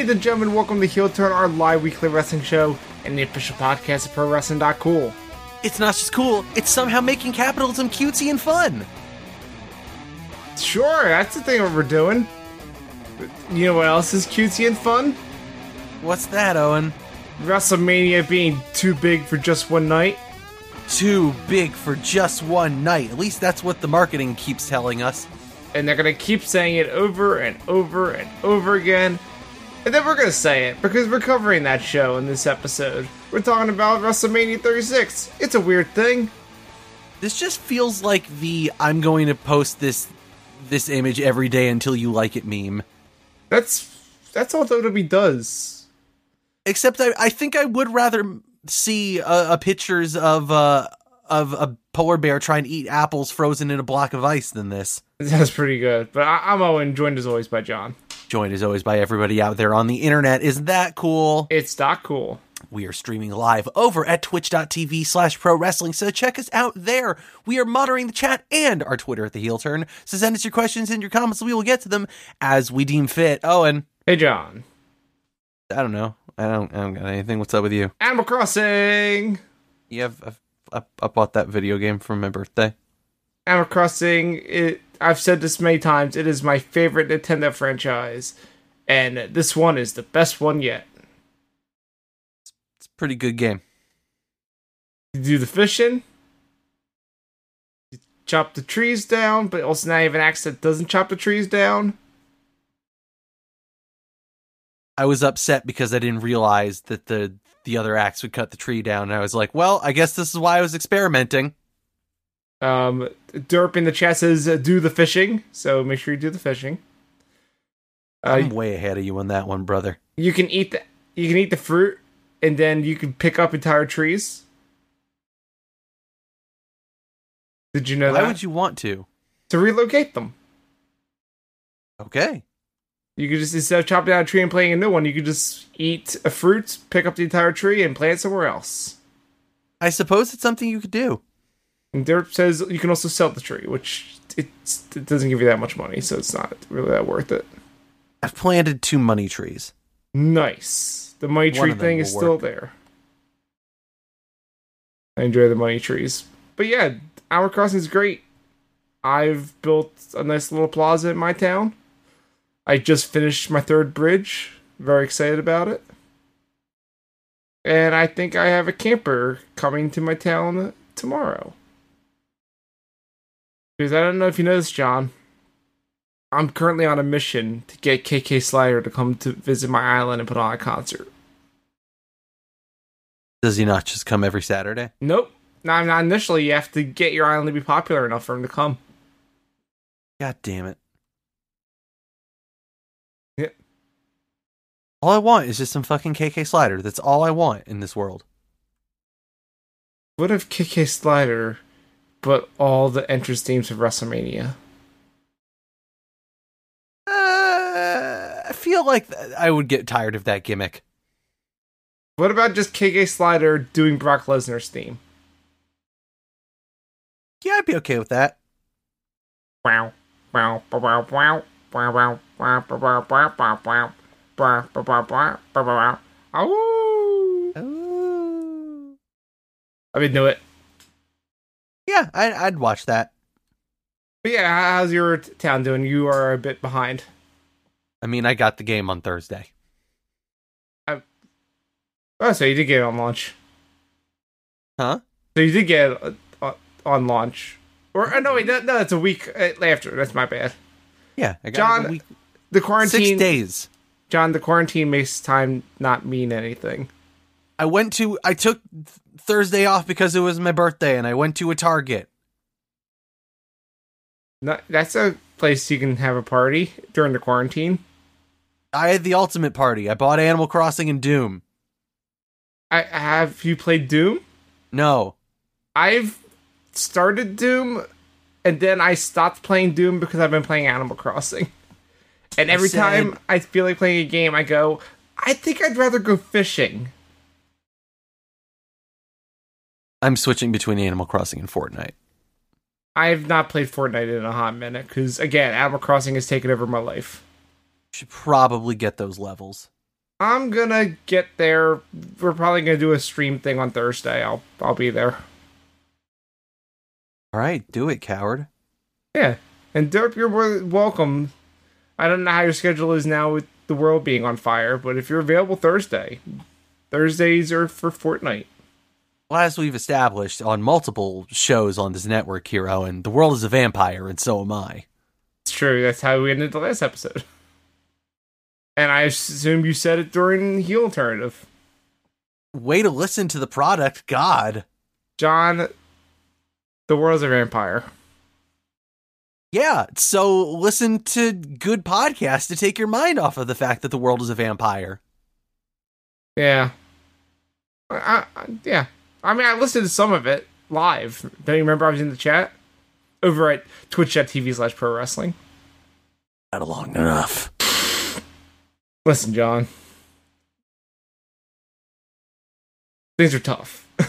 Ladies and gentlemen, welcome to Heel Turn, our live weekly wrestling show and the official podcast of ProWrestling.cool. It's not just cool, it's somehow making capitalism cutesy and fun. Sure, that's the thing we're doing. You know what else is cutesy and fun? What's that, Owen? WrestleMania being too big for just one night. Too big for just one night. At least that's what the marketing keeps telling us. And they're gonna keep saying it over and over and over again. And then we're gonna say it because we're covering that show in this episode. We're talking about WrestleMania 36. It's a weird thing. This just feels like the I'm going to post this this image every day until you like it meme. That's that's all WWE does. Except I, I think I would rather see uh, uh, pictures of uh, of a polar bear trying to eat apples frozen in a block of ice than this. That's pretty good. But I, I'm Owen, joined as always by John. Joined as always by everybody out there on the internet. Isn't that cool? It's not cool. We are streaming live over at twitch.tv slash pro wrestling, so check us out there. We are monitoring the chat and our Twitter at the heel turn. So send us your questions and your comments, we will get to them as we deem fit. Oh, Owen. Hey, John. I don't know. I don't, I don't got anything. What's up with you? Animal Crossing! Yeah, I've, I've, I bought that video game for my birthday. Animal Crossing, it, I've said this many times, it is my favorite Nintendo franchise. And this one is the best one yet. It's a pretty good game. You do the fishing, you chop the trees down, but also now you have an axe that doesn't chop the trees down. I was upset because I didn't realize that the the other axe would cut the tree down. And I was like, well, I guess this is why I was experimenting. Um, Derp in the chat says uh, do the fishing, so make sure you do the fishing. Uh, I'm way ahead of you on that one, brother. you can eat the you can eat the fruit, and then you can pick up entire trees. Did you know that Why that? would you want to? To relocate them, Okay. you could just instead of chopping down a tree and planting a new one, you could just eat a fruit, pick up the entire tree, and plant somewhere else. I suppose it's something you could do. And Derp says you can also sell the tree, which it's, it doesn't give you that much money, so it's not really that worth it. I've planted two money trees. Nice. The money One tree thing is still there. I enjoy the money trees. But yeah, Animal Crossing is great. I've built a nice little plaza in my town. I just finished my third bridge. Very excited about it. And I think I have a camper coming to my town tomorrow. Because I don't know if you know this, John. I'm currently on a mission to get KK Slider to come to visit my island and put on a concert. Does he not just come every Saturday? Nope. Not, not initially. You have to get your island to be popular enough for him to come. God damn it. Yeah. All I want is just some fucking KK slider. That's all I want in this world. What if KK Slider but all the entrance themes of WrestleMania? Uh, I feel like I would get tired of that gimmick. What about just KK Slider doing Brock Lesnar's theme? Yeah, I'd be okay with that. Wow. Wow. Wow. Wow. Wow. Wow. Wow. Wow. Wow. Wow. Wow. Wow. Wow. Wow. Wow. Wow. Wow. Wow. Wow. Ow. Ooh. I would know it. Yeah, I, I'd watch that. But yeah, how's your town doing? You are a bit behind. I mean, I got the game on Thursday. Oh, so you did get it on launch. Huh? So you did get it uh, on launch. Or uh, no, wait, no, no, that's a week uh, after. That's my bad. Yeah, I got John, it a week. The quarantine, Six days. John. The quarantine makes time not mean anything. I went to. I took Thursday off because it was my birthday, and I went to a Target. No, that's a place you can have a party during the quarantine. I had the ultimate party. I bought Animal Crossing and Doom. I have you played Doom? No, I've started Doom, and then I stopped playing Doom because I've been playing Animal Crossing. And I every said- time I feel like playing a game, I go, I think I'd rather go fishing. I'm switching between Animal Crossing and Fortnite. I have not played Fortnite in a hot minute because, again, Animal Crossing has taken over my life. should probably get those levels. I'm gonna get there. We're probably gonna do a stream thing on Thursday. I'll I'll be there. All right, do it, coward. Yeah, and Derp, you're wel- welcome. I don't know how your schedule is now with the world being on fire, but if you're available Thursday, Thursdays are for Fortnite. Well, as we've established on multiple shows on this network, Hero, and the world is a vampire, and so am I. It's true. That's how we ended the last episode. And I assume you said it during Heal Alternative. Way to listen to the product, God. John, the world's a vampire. Yeah, so listen to good podcasts to take your mind off of the fact that the world is a vampire. Yeah. I, I, yeah. I mean, I listened to some of it live. Don't you remember I was in the chat? Over at twitch.tv slash pro wrestling. Not long enough. Listen, John. Things are tough.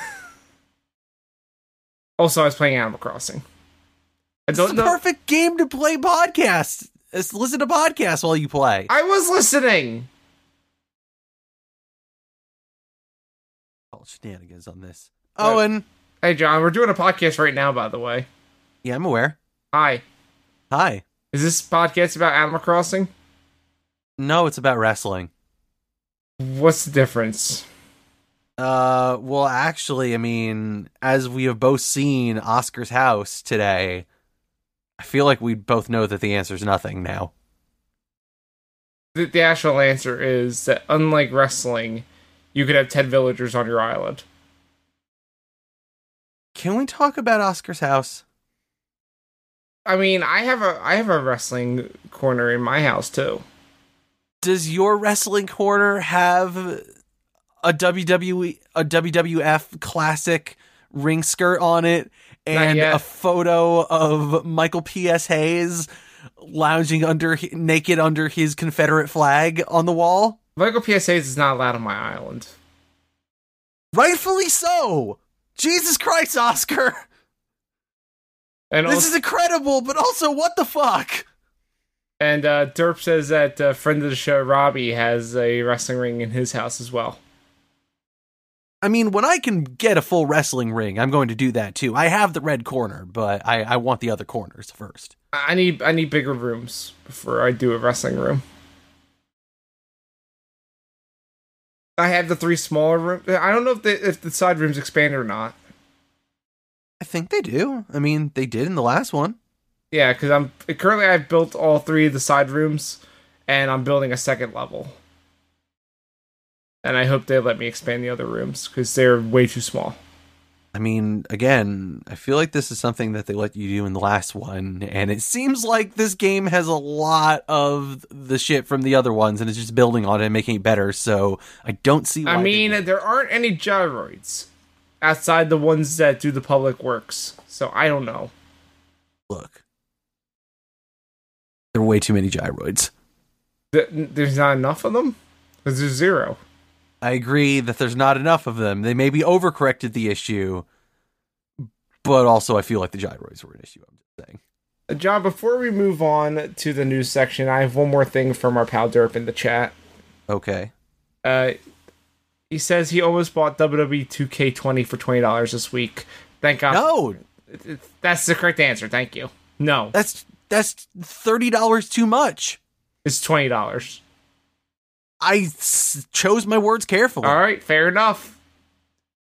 also, I was playing Animal Crossing. It's the know. perfect game to play podcasts. Listen to podcasts while you play. I was listening. Oh, shenanigans on this. Oh, and Hey, John, we're doing a podcast right now, by the way. yeah, I'm aware. Hi. Hi. Is this podcast about Animal Crossing? No, it's about wrestling. What's the difference? Uh, well, actually, I mean, as we have both seen Oscar's house today, I feel like we both know that the answer is nothing now. The, the actual answer is that unlike wrestling, you could have 10 villagers on your island. Can we talk about Oscar's house? I mean, I have a I have a wrestling corner in my house too. Does your wrestling corner have a WWE a WWF classic ring skirt on it and a photo of Michael P.S. Hayes lounging under naked under his Confederate flag on the wall? Michael P.S. Hayes is not allowed on my island. Rightfully so. Jesus Christ, Oscar. And This also, is incredible, but also what the fuck? and uh, Derp says that uh, friend of the show Robbie has a wrestling ring in his house as well. I mean, when I can get a full wrestling ring, I'm going to do that too. I have the red corner, but I, I want the other corners first. I need I need bigger rooms before I do a wrestling room. I have the three smaller rooms. I don't know if the if the side rooms expand or not. I think they do. I mean, they did in the last one. Yeah, because I'm currently I've built all three of the side rooms, and I'm building a second level. And I hope they let me expand the other rooms because they're way too small. I mean, again, I feel like this is something that they let you do in the last one, and it seems like this game has a lot of the shit from the other ones, and it's just building on it and making it better. So I don't see. Why I mean, would- there aren't any gyroids outside the ones that do the public works, so I don't know. look, there are way too many gyroids. Th- There's not enough of them. there's zero. I agree that there's not enough of them. They maybe overcorrected the issue, but also I feel like the gyroids were an issue. I'm just saying. Uh, John, before we move on to the news section, I have one more thing from our pal Derp in the chat. Okay. Uh, he says he almost bought WWE 2K20 for twenty dollars this week. Thank God. No, that's the correct answer. Thank you. No, that's that's thirty dollars too much. it's twenty dollars. I s- chose my words carefully. All right, fair enough.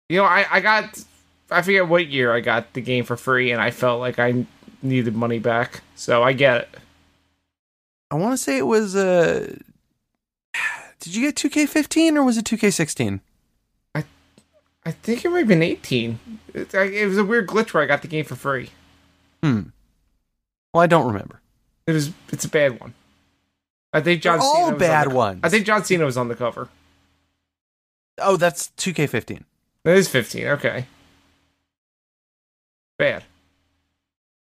You know, I I got I forget what year I got the game for free, and I felt like I needed money back, so I get it. I want to say it was. Uh, did you get 2K15 or was it 2K16? I think it might have been eighteen. It, I- it was a weird glitch where I got the game for free. Hmm. Well, I don't remember. It was it's a bad one. I think John They're all Cena was on bad the- ones. I think John Cena was on the cover. Oh, that's 2K15. That is 15. Okay. Bad.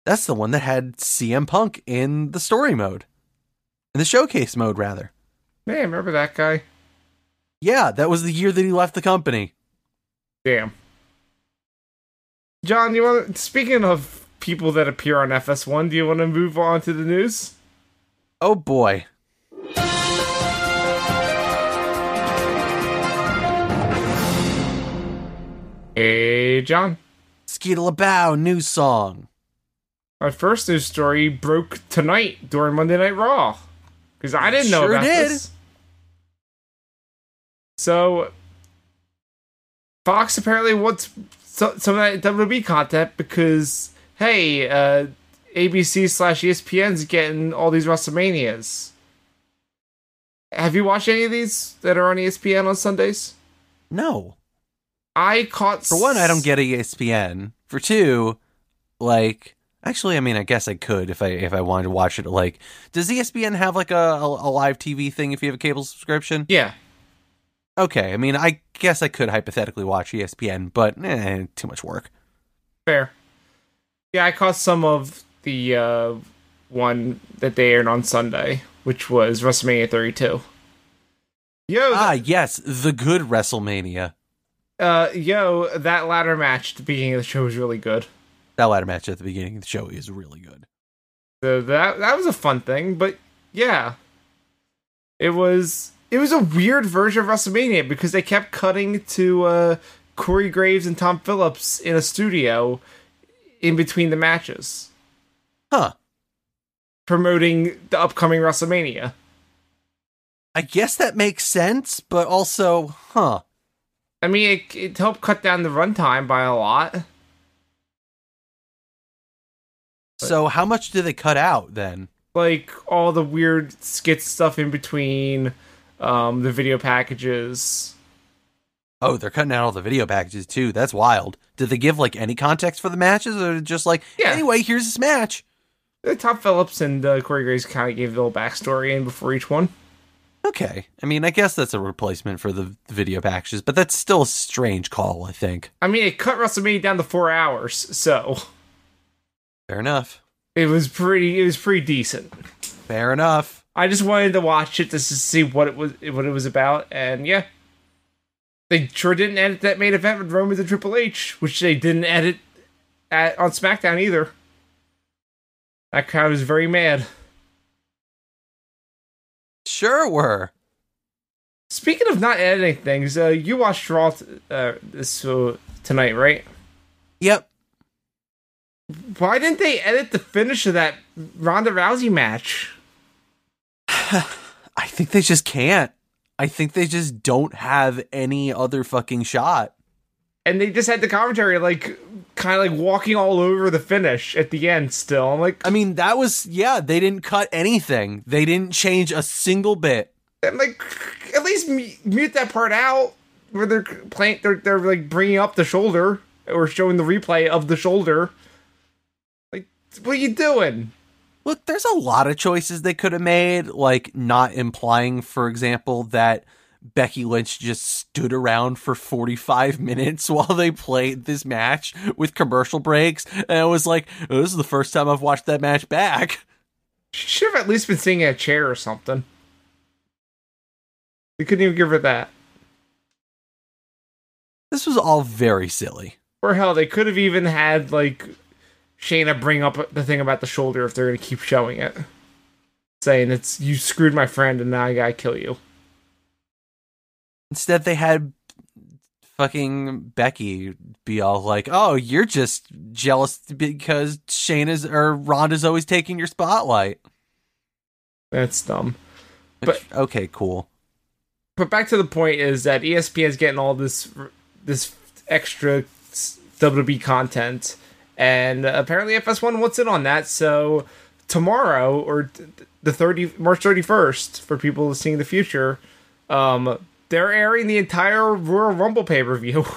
That's the one that had CM Punk in the story mode, in the showcase mode, rather. Man, remember that guy? Yeah, that was the year that he left the company. Damn. John, you want to, speaking of people that appear on FS1, do you want to move on to the news? Oh boy. Hey, John. Skeetal Abow, new song. Our first news story broke tonight during Monday Night Raw. Because I didn't know Sure about did. this. So, Fox apparently wants some of that WWE content because, hey, uh, ABC slash ESPN's getting all these WrestleManias. Have you watched any of these that are on ESPN on Sundays? No. I caught. For one, I don't get ESPN. For two, like actually, I mean, I guess I could if I if I wanted to watch it. Like, does ESPN have like a, a, live TV thing if you have a cable subscription? Yeah. Okay, I mean, I guess I could hypothetically watch ESPN, but eh, too much work. Fair. Yeah, I caught some of the uh, one that they aired on Sunday, which was WrestleMania 32. Yo, Ah, yes, the good WrestleMania. Uh, yo, that ladder match at the beginning of the show was really good. That ladder match at the beginning of the show is really good. So that that was a fun thing, but yeah, it was it was a weird version of WrestleMania because they kept cutting to uh, Corey Graves and Tom Phillips in a studio in between the matches, Huh. promoting the upcoming WrestleMania. I guess that makes sense, but also, huh. I mean, it, it helped cut down the runtime by a lot. So how much do they cut out then? Like all the weird skit stuff in between, um, the video packages. Oh, they're cutting out all the video packages too. That's wild. Did they give like any context for the matches, or just like, Yeah. anyway, here's this match? Tom Phillips and uh, Corey Graves kind of gave a little backstory in before each one. Okay, I mean, I guess that's a replacement for the video packages, but that's still a strange call. I think. I mean, it cut WrestleMania down to four hours, so Fair enough. it was pretty. It was pretty decent. Fair enough. I just wanted to watch it just to see what it was, what it was about, and yeah, they sure didn't edit that main event with Roman and Triple H, which they didn't edit at on SmackDown either. That crowd was very mad. Sure, were. Speaking of not editing things, uh, you watched Raw t- uh, this uh, tonight, right? Yep. Why didn't they edit the finish of that Ronda Rousey match? I think they just can't. I think they just don't have any other fucking shot. And they just had the commentary like kind of like walking all over the finish at the end. Still, I'm like, I mean, that was yeah. They didn't cut anything. They didn't change a single bit. I'm like, at least mute that part out where they're playing. They're they're like bringing up the shoulder or showing the replay of the shoulder. Like, what are you doing? Look, there's a lot of choices they could have made, like not implying, for example, that Becky Lynch just stood around for 45 minutes while they played this match with commercial breaks. And I was like, oh, this is the first time I've watched that match back. She should have at least been sitting in a chair or something. They couldn't even give her that. This was all very silly. Or hell, they could have even had like Shayna bring up the thing about the shoulder if they're gonna keep showing it, saying it's you screwed my friend and now I gotta kill you. Instead, they had fucking Becky be all like, "Oh, you're just jealous because Shayna's or Ronda's always taking your spotlight." That's dumb. Which, okay, cool. But back to the point is that E ESPN is getting all this this extra WWE content, and apparently FS1 wants in on that. So tomorrow or the thirty March thirty first for people seeing the future, um, they're airing the entire Royal Rumble pay per view.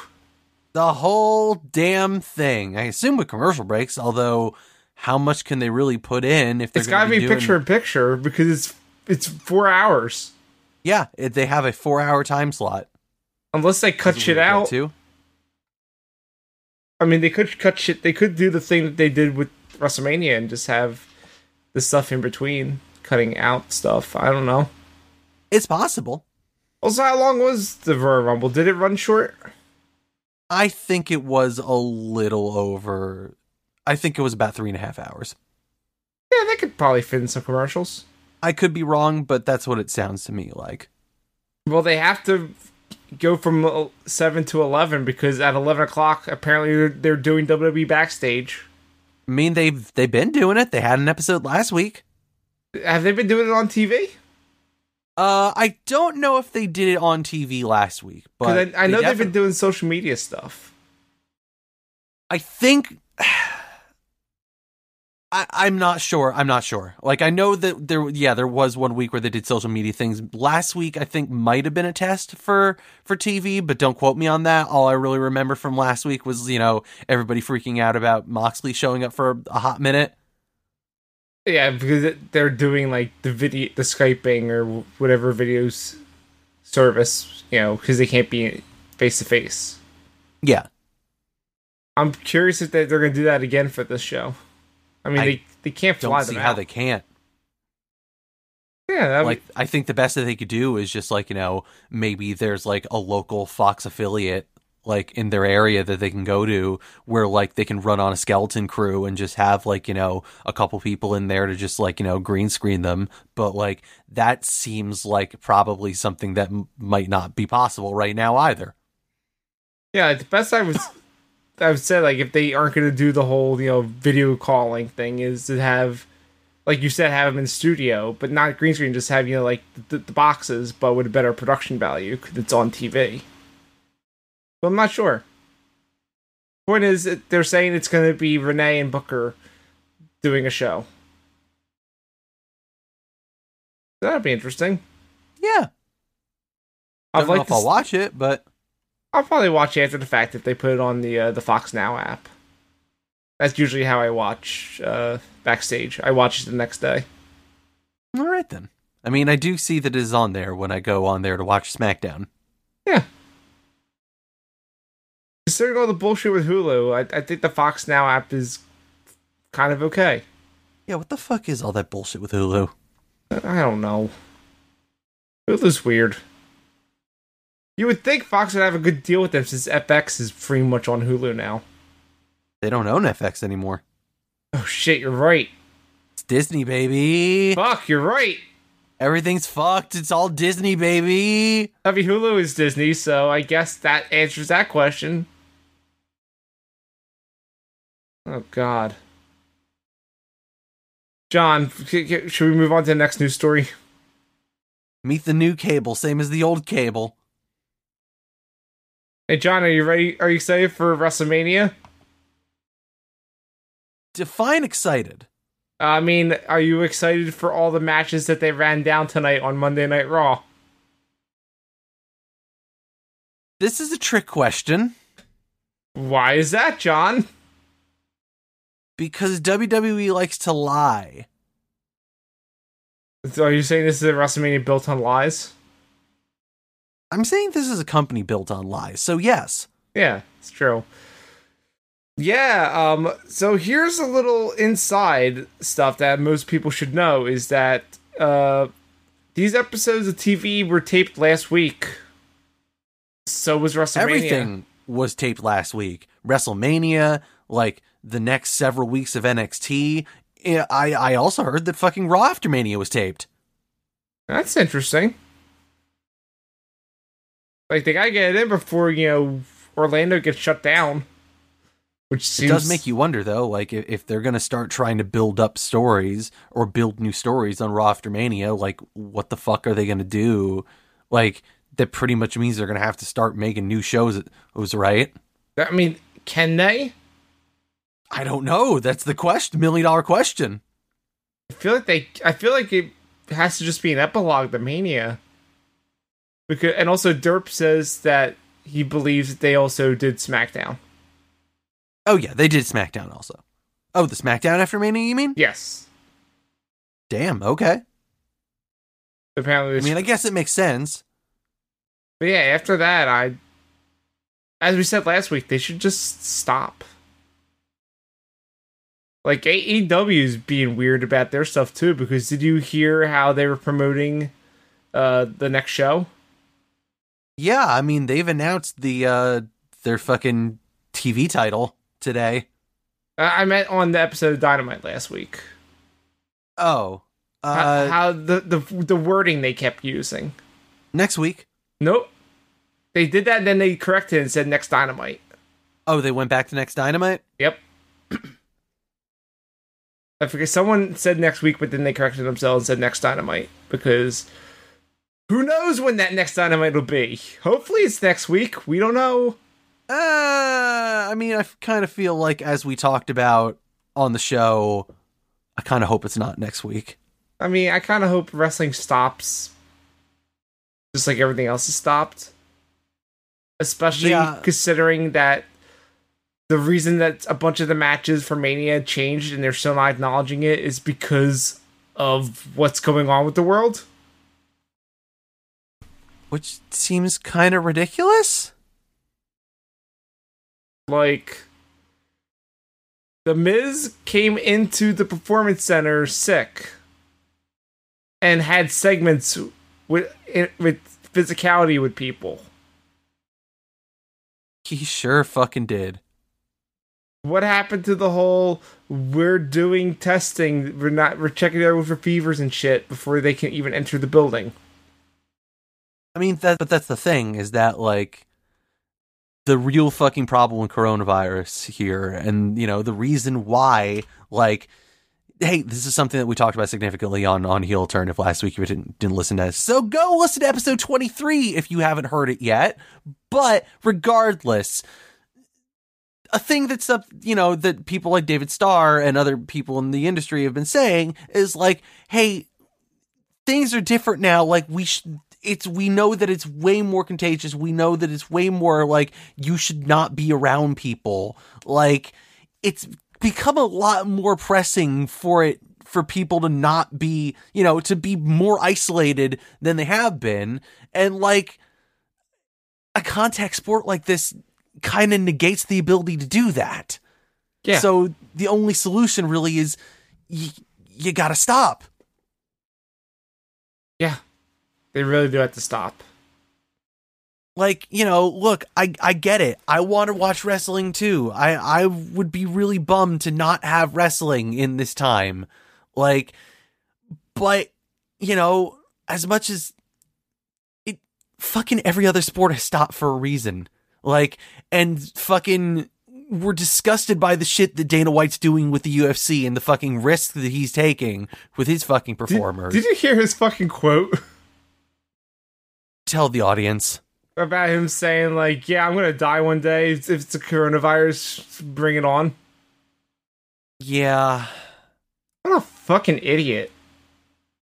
The whole damn thing. I assume with commercial breaks, although how much can they really put in if they're It's got to gonna be doing- picture in picture because it's it's four hours. Yeah, it, they have a four-hour time slot. Unless they cut shit out. too. I mean, they could cut shit. They could do the thing that they did with WrestleMania and just have the stuff in between, cutting out stuff. I don't know. It's possible. Also, how long was the Royal Rumble? Did it run short? I think it was a little over. I think it was about three and a half hours. Yeah, they could probably fit in some commercials. I could be wrong, but that's what it sounds to me like. Well, they have to go from uh, seven to eleven because at eleven o'clock apparently they're, they're doing WWE backstage. I mean, they've they've been doing it. They had an episode last week. Have they been doing it on TV? Uh, I don't know if they did it on TV last week, but I, I know they've been doing social media stuff. I think I, I'm not sure. I'm not sure. Like I know that there, yeah, there was one week where they did social media things. Last week, I think might have been a test for for TV, but don't quote me on that. All I really remember from last week was you know everybody freaking out about Moxley showing up for a hot minute. Yeah, because they're doing like the video, the skyping or whatever videos service, you know, because they can't be face to face. Yeah, I'm curious if they, they're going to do that again for this show. I mean, I they they can't fly don't see them how they can't. yeah, like I think the best that they could do is just like you know maybe there's like a local Fox affiliate like in their area that they can go to where like they can run on a skeleton crew and just have like you know a couple people in there to just like you know green screen them but like that seems like probably something that m- might not be possible right now either Yeah, the best I was I would say like if they aren't going to do the whole you know video calling thing is to have like you said have them in studio, but not green screen. Just have you know like the, the boxes, but with a better production value because it's on TV. But I'm not sure. Point is, they're saying it's going to be Renee and Booker doing a show. That'd be interesting. yeah I'd don't know like if to I'll watch it but I'll probably watch it after the fact if they put it on the uh, the Fox Now app. That's usually how I watch uh, backstage. I watch it the next day. all right then I mean I do see that it is on there when I go on there to watch SmackDown Yeah. Considering all the bullshit with Hulu, I, I think the Fox Now app is kind of okay. yeah what the fuck is all that bullshit with Hulu I don't know. Hulu's weird. You would think Fox would have a good deal with them since FX is pretty much on Hulu now. they don't own FX anymore Oh shit, you're right. it's Disney baby Fuck, you're right. Everything's fucked. It's all Disney, baby. Heavy Hulu is Disney, so I guess that answers that question. Oh God, John, should we move on to the next news story? Meet the new cable, same as the old cable. Hey, John, are you ready? Are you excited for WrestleMania? Define excited. I mean, are you excited for all the matches that they ran down tonight on Monday Night Raw? This is a trick question Why is that, John? because WWE likes to lie. So are you saying this is a WrestleMania built on lies? I'm saying this is a company built on lies. So yes. Yeah, it's true. Yeah, um so here's a little inside stuff that most people should know is that uh these episodes of TV were taped last week. So was WrestleMania. Everything was taped last week. WrestleMania, like the next several weeks of NXT. I I also heard that fucking Raw After Mania was taped. That's interesting. Like they gotta get it in before, you know, Orlando gets shut down. Which It does make you wonder though, like if, if they're gonna start trying to build up stories or build new stories on Raw After Mania, like what the fuck are they gonna do? Like that pretty much means they're gonna have to start making new shows. It was right. I mean, can they? I don't know. That's the question, million dollar question. I feel like they. I feel like it has to just be an epilogue to Mania. Because and also Derp says that he believes that they also did SmackDown. Oh yeah, they did SmackDown also. Oh, the SmackDown After Mania, you mean? Yes. Damn. Okay. Apparently, I mean, I guess it makes sense. but yeah. After that, I, as we said last week, they should just stop. Like AEW is being weird about their stuff too. Because did you hear how they were promoting uh the next show? Yeah, I mean they've announced the uh their fucking TV title today. I meant on the episode of Dynamite last week. Oh, How- uh, how the, the the wording they kept using. next week. Nope. They did that and then they corrected and said next dynamite. Oh, they went back to next Dynamite. Yep. I forget someone said next week, but then they corrected themselves and said next dynamite because who knows when that next dynamite will be? Hopefully it's next week. We don't know. Uh, I mean, I kind of feel like as we talked about on the show, I kind of hope it's not next week. I mean, I kind of hope wrestling stops just like everything else has stopped. Especially Yeah. considering that the reason that a bunch of the matches for Mania changed and they're still not acknowledging it is because of what's going on with the world. Which seems kind of ridiculous. Like, The Miz came into the Performance Center sick and had segments with with physicality with people. He sure fucking did. What happened to the whole we're doing testing, we're not we're checking everyone for fevers and shit before they can even enter the building? I mean, that, but that's the thing is that like the real fucking problem with coronavirus here, and you know the reason why, like, hey, this is something that we talked about significantly on on heel turn. If last week you didn't didn't listen to us, so go listen to episode twenty three if you haven't heard it yet. But regardless. A thing that's up, you know, that people like David Starr and other people in the industry have been saying is like, hey, things are different now. Like we should, it's we know that it's way more contagious. We know that it's way more like you should not be around people. Like it's become a lot more pressing for it for people to not be, you know, to be more isolated than they have been. And like a contact sport like this kind of negates the ability to do that. Yeah. So the only solution really is y- you got to stop. yeah. They really do have to stop. like you know look i i get it. I want to watch wrestling too. I i would be really bummed to not have wrestling in this time. Like but you know as much as it fucking every other sport has stopped for a reason. Like and fucking we're disgusted by the shit that Dana White's doing with the UFC and the fucking risk that he's taking with his fucking Did, performers. did you hear his fucking quote Tell the audience. about him saying like, "Yeah, I'm gonna die one day if it's a coronavirus. Bring it on." Yeah. What a fucking idiot!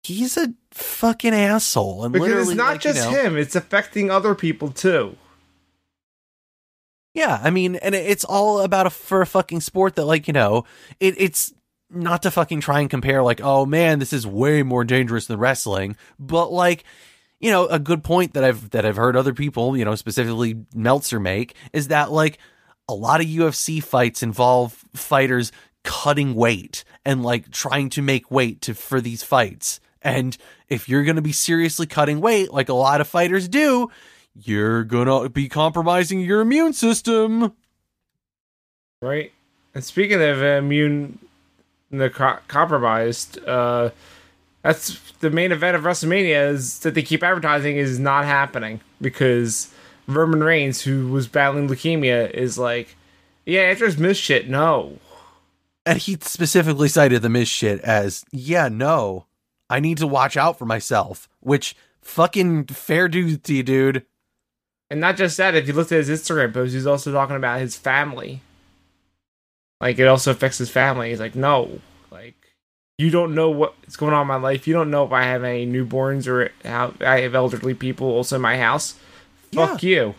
he's a fucking asshole and Because it's not like, you just know- him; it's affecting other people too. yeah i mean and it's all about a for a fucking sport that like you know it, it's not to fucking try and compare like oh man this is way more dangerous than wrestling but like you know a good point that i've that i've heard other people you know specifically meltzer make is that like a lot of ufc fights involve fighters cutting weight and like trying to make weight to for these fights and if you're going to be seriously cutting weight like a lot of fighters do you're going to be compromising your immune system Right. And speaking of immune, the co- compromised, uh, that's the main event of WrestleMania is that they keep advertising is not happening because Roman Reigns, who was battling leukemia, is like, yeah, after his miss shit, no. and he specifically cited the Miz shit as, yeah, no, I need to watch out for myself. Which fucking fair duty, dude. And not just that, if you looked at his Instagram post, he's also talking about his family. Like it also affects his family. He's like, no, you don't know what's going on in my life. You don't know if I have any newborns or how I have elderly people also in my house. Fuck you.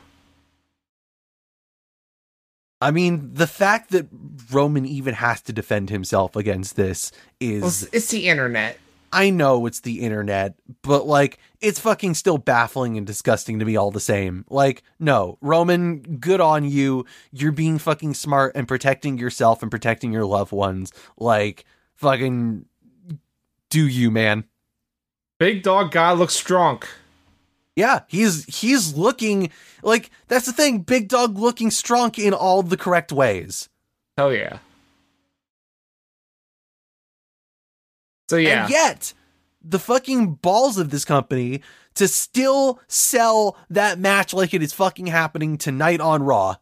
I mean, the fact that Roman even has to defend himself against this is, Well, it's the internet. I know it's the internet, but like, it's fucking still baffling and disgusting to me all the same. Like, no, Roman, good on you. You're being fucking smart and protecting yourself and protecting your loved ones. Like, fucking do you, man. Big dog guy looks strong. Yeah, he's he's looking like that's the thing. Big dog looking strong in all the correct ways. Hell yeah. So yeah, And yet, the fucking balls of this company to still sell that match like it is fucking happening tonight on Raw.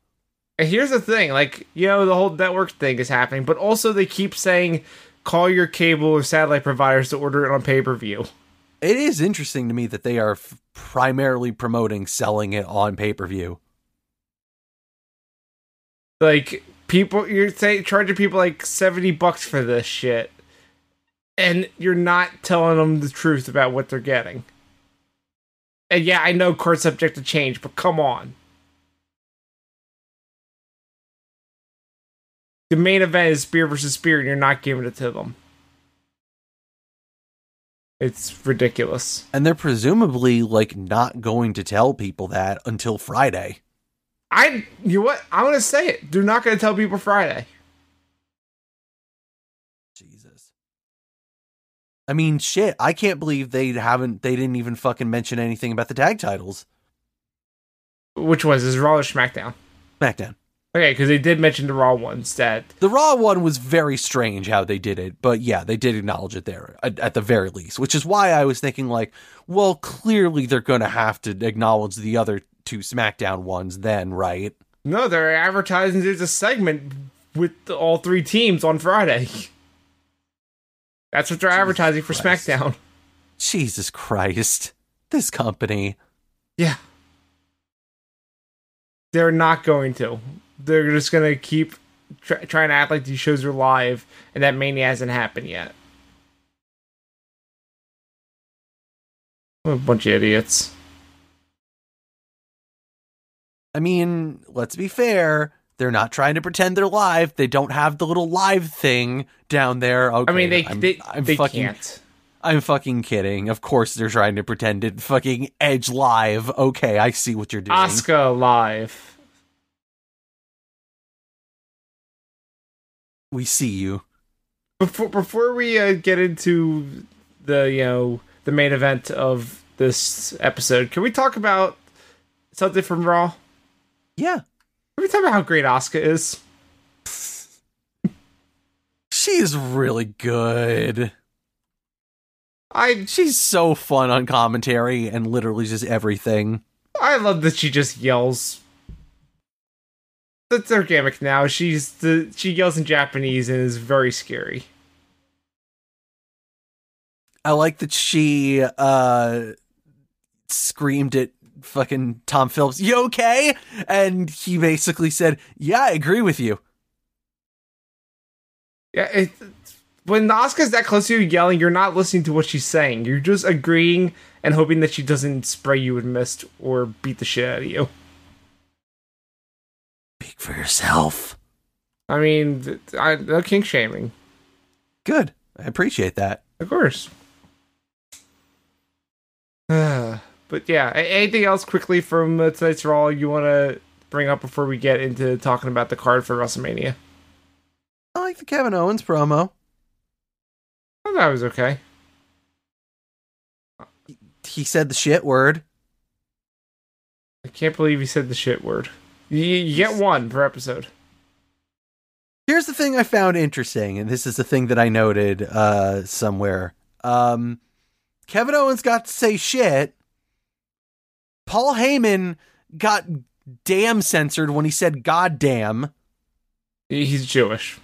And here's the thing, like, you know, the whole network thing is happening, but also they keep saying call your cable or satellite providers to order it on pay-per-view. It is interesting to me that they are f- primarily promoting selling it on pay-per-view. Like people you're saying charging people like 70 bucks for this shit. And you're not telling them the truth about what they're getting. And yeah, I know court subject to change, but come on. The main event is Spear versus Spear, and you're not giving it to them. It's ridiculous. And they're presumably like not going to tell people that until Friday. I, you know what? I'm gonna say it. They're not gonna tell people Friday. Jesus. I mean, shit. I can't believe they haven't. They didn't even fucking mention anything about the tag titles. Which was is Raw or SmackDown? SmackDown. Okay, because they did mention the Raw one instead. The Raw one was very strange how they did it, but yeah, they did acknowledge it there at, at the very least, which is why I was thinking like, well, clearly they're going to have to acknowledge the other two SmackDown ones then, right? No, they're advertising there's a segment with all three teams on Friday. That's what they're Jesus advertising for Christ. SmackDown. Jesus Christ. This company. Yeah. They're not going to. They're just to keep try trying to act like these shows are live, and that mania hasn't happened yet. What a bunch of idiots. I mean, let's be fair. They're not trying to pretend they're live. They don't have the little live thing down there. Okay, I mean, they I'm, they, I'm they fucking, can't. I'm fucking kidding. Of course, they're trying to pretend it fucking Edge live. Okay, I see what you're doing. Oscar live. We see you. before before we uh, get into the you know the main event of this episode, can we talk about something from Raw? Yeah, Can we talk about how great Asuka is? she is really good. I She's so fun on commentary and literally just everything. I love that she just yells. That's her gimmick now. She's the she yells in Japanese and is very scary. I like that she uh screamed at fucking Tom Phillips, "You okay?" And he basically said, "Yeah, I agree with you." Yeah, it, when the Asuka's that close to you yelling, you're not listening to what she's saying. You're just agreeing and hoping that she doesn't spray you with mist or beat the shit out of you. Speak for yourself. I mean, th- I, no kink shaming, Good. I appreciate that. of course. but yeah, anything else quickly from uh, tonight's Raw you want to bring up before we get into talking about the card for WrestleMania? I like the Kevin Owens promo. I thought it was okay. He said the shit word. I can't believe he said the shit word. You, get one per episode. Here's the thing I found interesting, and this is the thing that I noted uh, somewhere. Um, Kevin Owens got to say shit. Paul Heyman got damn censored when he said goddamn. He- He's Jewish.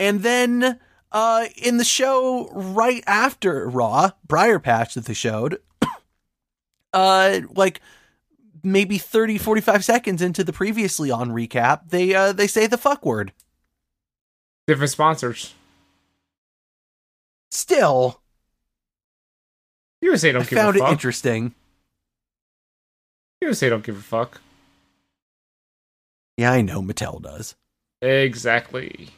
And then uh, in the show right after Raw, Briarpatch that they showed, uh, like maybe 30, 45 seconds into the previously on recap, they uh, they say the fuck word. Different sponsors. Still, USA don't I give found a it interesting. USA don't give a fuck. Yeah, I know Mattel does. Exactly.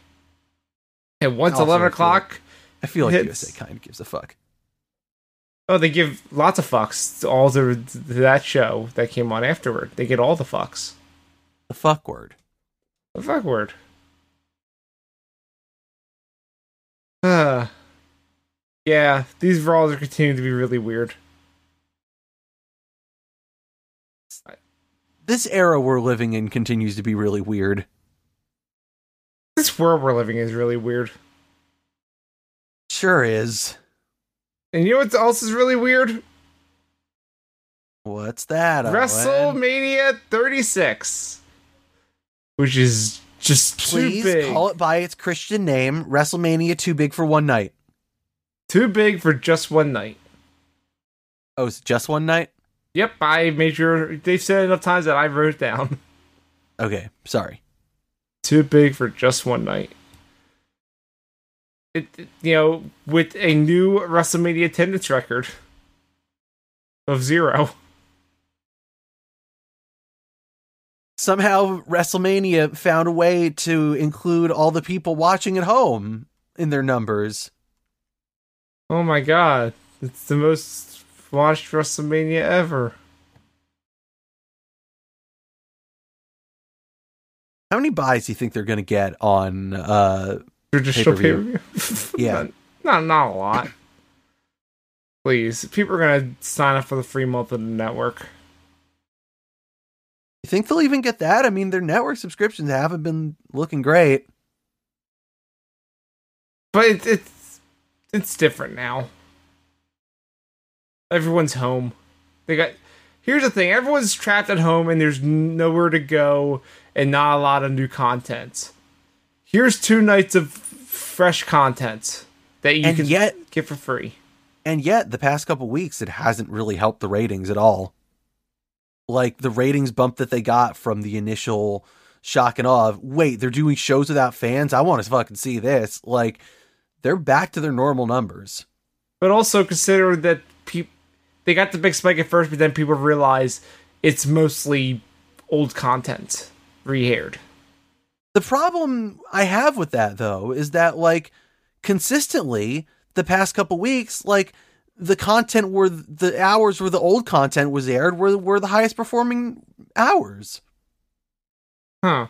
And once Also, eleven I feel o'clock, I feel like USA kind of gives a fuck. Oh, they give lots of fucks to all the to that show that came on afterward. They get all the fucks. The fuck word. The fuck word. Uh, yeah, these Raws are continuing to be really weird. This era we're living in continues to be really weird. This world we're living in is really weird. Sure is. And you know what else is really weird? What's that? WrestleMania 36, which is just Please too big. call it by its Christian name. WrestleMania too big for one night. Too big for just one night. Oh, it's just one night? Yep, I made sure they've said enough times that I wrote down. Okay, sorry. Too big for just one night. It, you know, with a new WrestleMania attendance record of zero. Somehow WrestleMania found a way to include all the people watching at home in their numbers. Oh my god, it's the most watched WrestleMania ever. How many buys do you think they're going to get on uh Traditional pay per Pay-per-view. Yeah. not, not not a lot. Please, people are gonna sign up for the free month of the network. You think they'll even get that? I mean, their network subscriptions haven't been looking great. But it, it's it's different now. Everyone's home. They got. Here's the thing: everyone's trapped at home, and there's nowhere to go, and not a lot of new content. Here's two nights of fresh content that you And can yet- get for free. And yet, the past couple weeks, it hasn't really helped the ratings at all. Like the ratings bump that they got from the initial shock and awe of, wait, they're doing shows without fans? I want to fucking see this. Like, they're back to their normal numbers. But also consider that people they got the big spike at first, but then people realize it's mostly old content reaired. The problem I have with that, though, is that, like, consistently, the past couple weeks, like, the content where the hours where the old content was aired were, were the highest performing hours. Huh.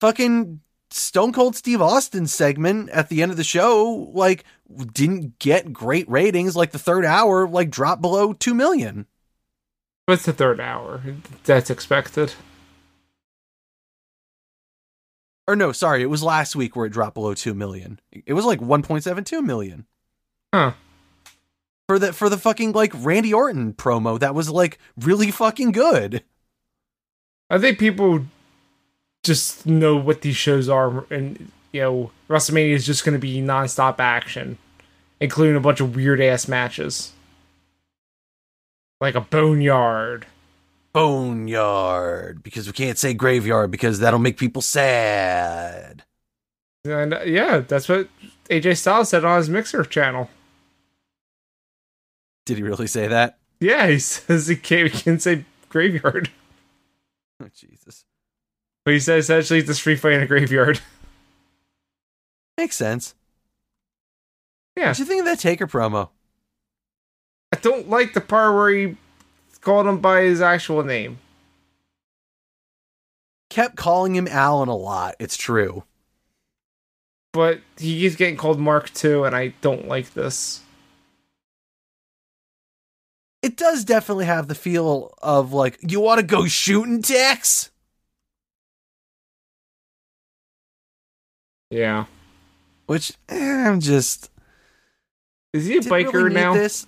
fucking Stone Cold Steve Austin segment at the end of the show, like, didn't get great ratings. Like, the third hour, like, dropped below 2 million. What's the third hour? That's expected. Or, no, sorry, it was last week where it dropped below 2 million. It was like 1.72 million. Huh. For the, for the fucking, like, Randy Orton promo that was, like, really fucking good. I think people just know what these shows are, and you know, WrestleMania is just going to be nonstop action, including a bunch of weird ass matches, like a boneyard. Boneyard. Because we can't say graveyard because that'll make people sad. And uh, yeah, that's what AJ Styles said on his Mixer channel. Did he really say that? Yeah, he says he can't, he can say graveyard, Oh, Jesus. but he says essentially it's a street fight in a graveyard. Makes sense. Yeah, What do you think of that Taker promo? I don't like the part where he called him by his actual name. kept calling him Alan a lot. It's true. but he keeps getting called Mark too, and I don't like this. It does definitely have the feel of like, you want to go shooting, Tex? Yeah. Which eh, I'm just Is he a biker really now? This.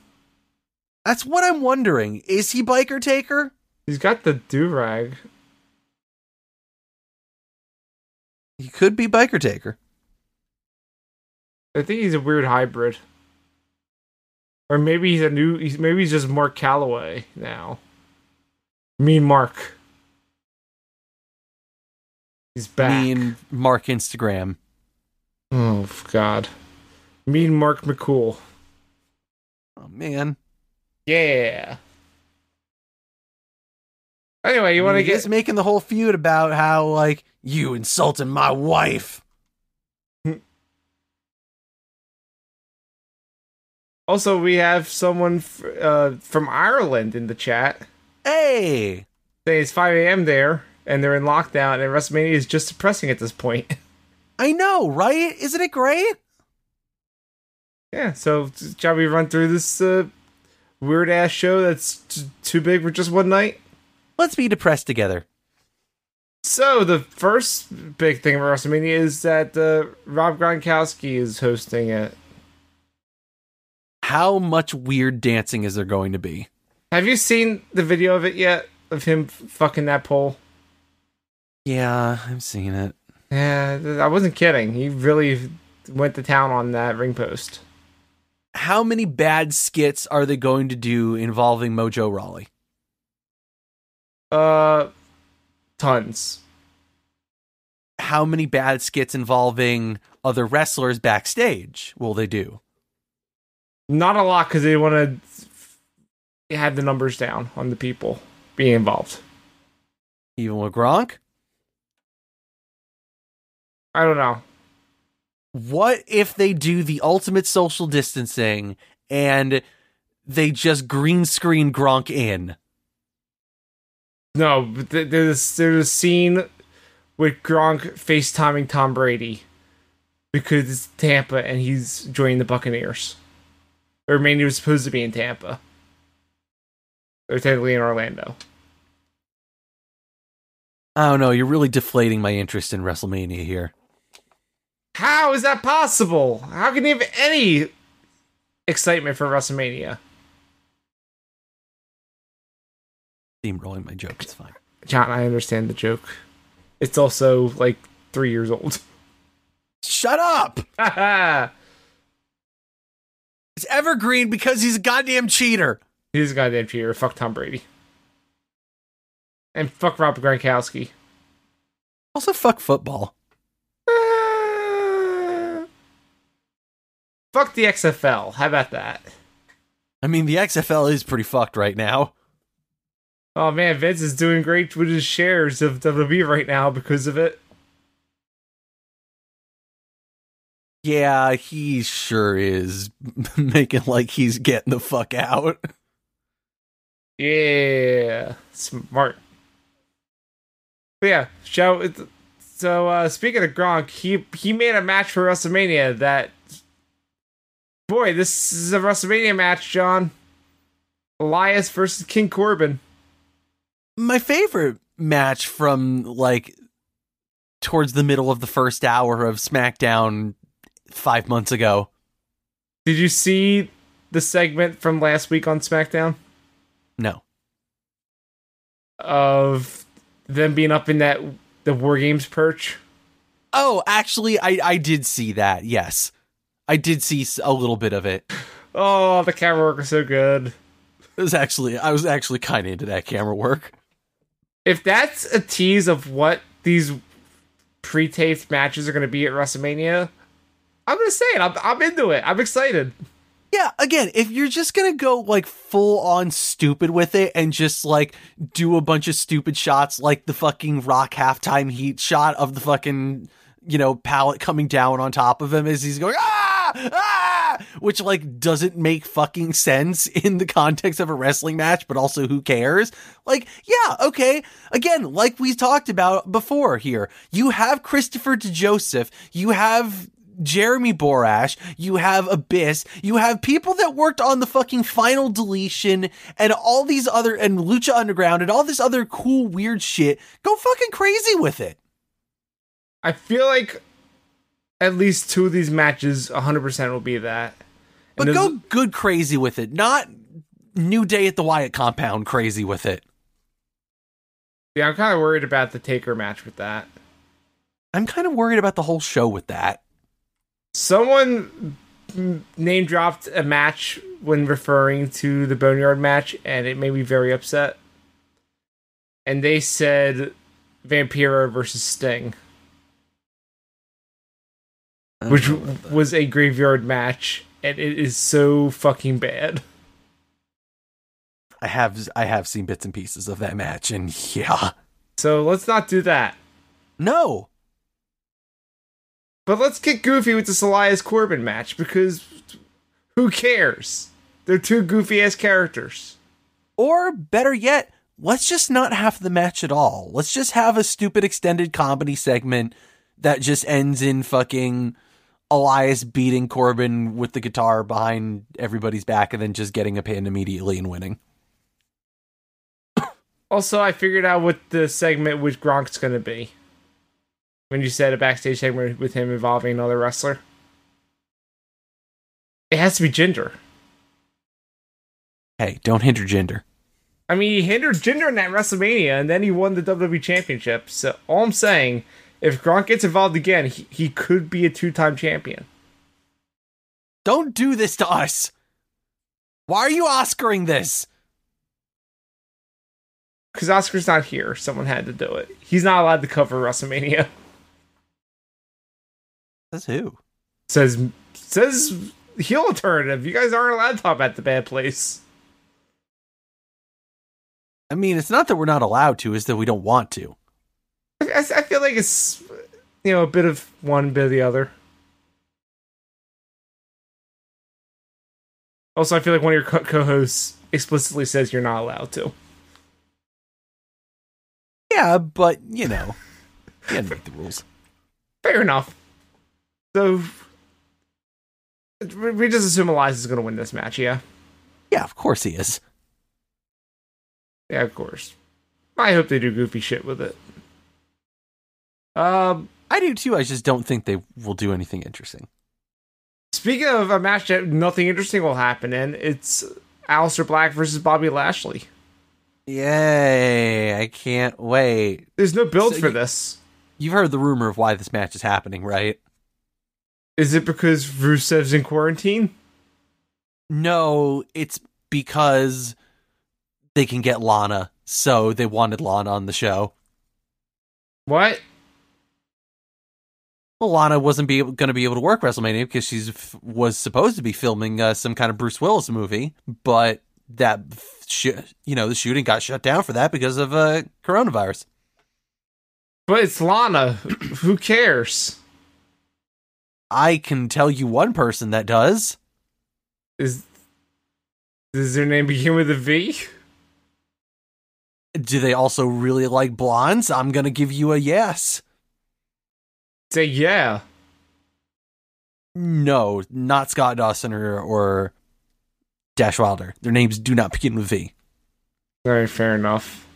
That's what I'm wondering. Is he biker taker? He's got the do rag. He could be biker taker. I think he's a weird hybrid. Or maybe he's a new. He's maybe he's just Mark Calaway now. Mean Mark. He's back. Mean Mark Instagram. Oh God. Mean Mark McCool. Oh man. Yeah. Anyway, you want to He's get making the whole feud about how like you insulted my wife. Also, we have someone f- uh, from Ireland in the chat. Hey, it's 5 a.m. there, and they're in lockdown, and WrestleMania is just depressing at this point. I know, right? Isn't it great? yeah, so shall we run through this uh, weird ass show that's t- too big for just one night? Let's be depressed together. So the first big thing of WrestleMania is that uh, Rob Gronkowski is hosting it. How much weird dancing is there going to be? Have you seen the video of it yet? Of him fucking that pole? Yeah, I've seen it. Yeah, I wasn't kidding. He really went to town on that ring post. How many bad skits are they going to do involving Mojo Rawley? Uh, tons. How many bad skits involving other wrestlers backstage will they do? Not a lot because they want to have the numbers down on the people being involved. Even with Gronk? I don't know. What if they do the ultimate social distancing and they just green screen Gronk in? No, there's there's a scene with Gronk FaceTiming Tom Brady because it's Tampa and he's joining the Buccaneers. Or maybe he was supposed to be in Tampa. Or technically in Orlando. Oh, I don't know. You're really deflating my interest in WrestleMania here. How is that possible? How can you have any excitement for WrestleMania? Steamrolling my joke. It's fine. John, I understand the joke. It's also like three years old. Shut up! It's evergreen because he's a goddamn cheater. He's a goddamn cheater. Fuck Tom Brady. And fuck Rob Gronkowski. Also, fuck football. Fuck the XFL. How about that? I mean, the XFL is pretty fucked right now. Oh man, Vince is doing great with his shares of WWE right now because of it. Yeah, he sure is making like he's getting the fuck out. Yeah, smart. But yeah, show. So uh, speaking of Gronk, he he made a match for WrestleMania. That boy, this is a WrestleMania match, John. Elias versus King Corbin. My favorite match from like towards the middle of the first hour of SmackDown five months ago. Did you see the segment from last week on SmackDown No. of them being up in that the War Games perch? Oh, actually, I I did see that. Yes, I did see a little bit of it. Oh, the camera work is so good. It was actually I was actually kind of into that camera work. If that's a tease of what these pre-taped matches are going to be at WrestleMania, I'm going to say it. I'm, I'm into it. I'm excited. Yeah, again, if you're just gonna go like full on stupid with it and just like do a bunch of stupid shots like the fucking rock halftime heat shot of the fucking, you know, pallet coming down on top of him as he's going, ah, ah, which like doesn't make fucking sense in the context of a wrestling match, but also who cares? Like, yeah, okay. Again, like we talked about before here, you have Christopher to Joseph, you have Jeremy Borash, you have Abyss, you have people that worked on the fucking final deletion and all these other and Lucha Underground and all this other cool weird shit. Go fucking crazy with it. I feel like at least two of these matches 100% will be that. But go good crazy with it, not New Day at the Wyatt compound crazy with it. Yeah, I'm kind of worried about the Taker match with that. I'm kind of worried about the whole show with that. Someone name dropped a match when referring to the Boneyard match, and it made me very upset. And they said Vampiro versus Sting, which that. was a graveyard match, and it is so fucking bad. I have I have seen bits and pieces of that match, and yeah, So let's not do that. no, But let's get goofy with this Elias Corbin match because who cares? They're two goofy ass characters. Or better yet, let's just not have the match at all. Let's just have a stupid extended comedy segment that just ends in fucking Elias beating Corbin with the guitar behind everybody's back and then just getting a pin immediately and winning. Also, I figured out what the segment with Gronk's gonna be. When you said a backstage segment with him involving another wrestler, it has to be Jinder. Hey, don't hinder Jinder. I mean, he hindered Jinder in that WrestleMania, and then he won the WWE Championship. So all I'm saying, if Gronk gets involved again, he, he could be a two-time champion. Don't do this to us. Why are you Oscaring this? Because Oscar's not here, someone had to do it. He's not allowed to cover WrestleMania. Says who? Says says heel alternative. You guys aren't allowed to talk about the bad place. I mean, it's not that we're not allowed to; it's that we don't want to. I, I feel like it's you know a bit of one, bit of the other. Also, I feel like one of your co- co-hosts explicitly says you're not allowed to. Yeah, but you know, you gotta make the rules. Fair enough. So we we just assume Elias is going to win this match, yeah? Yeah, of course he is. Yeah, of course. I hope they do goofy shit with it. Um, I do too. I just don't think they will do anything interesting. speaking of a match that nothing interesting will happen in, it's Aleister Black versus Bobby Lashley. Yay! I can't wait. There's no build So for you- this. You've heard the rumor of why this match is happening, right? Is it because Rusev's in quarantine? No, it's because they can get Lana, so they wanted Lana on the show. What? Well, Lana wasn't be going to be able to work WrestleMania because she f- was supposed to be filming uh, some kind of Bruce Willis movie, but that sh- you know the shooting got shut down for that because of uh, coronavirus. But it's Lana. Who cares? I can tell you one person that does. Is does their name begin with a V? Do they also really like blondes? I'm going to give you a yes. Say yeah. No, not Scott Dawson or, or Dash Wilder. Their names do not begin with V. All right, fair enough.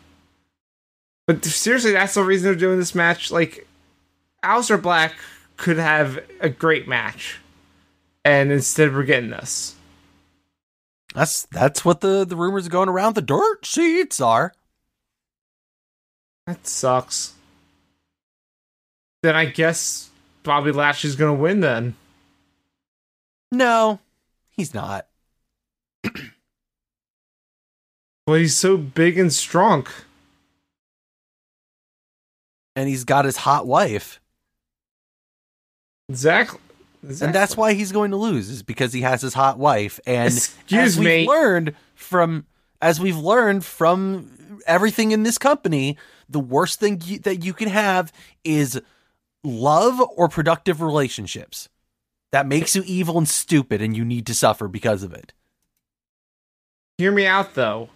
But seriously, that's the reason they're doing this match. Like, Aleister Black could have a great match, and instead we're getting this. That's that's what the the rumors going around the dirt sheets are. That sucks. Then I guess Bobby Lashley's gonna win. Then No, he's not. well, he's so big and strong. And he's got his hot wife. Exactly. And that's why he's going to lose is because he has his hot wife and Excuse as we've me. learned from as we've learned from everything in this company, the worst thing you, that you can have is love or productive relationships. That makes you evil and stupid and you need to suffer because of it. Hear me out though.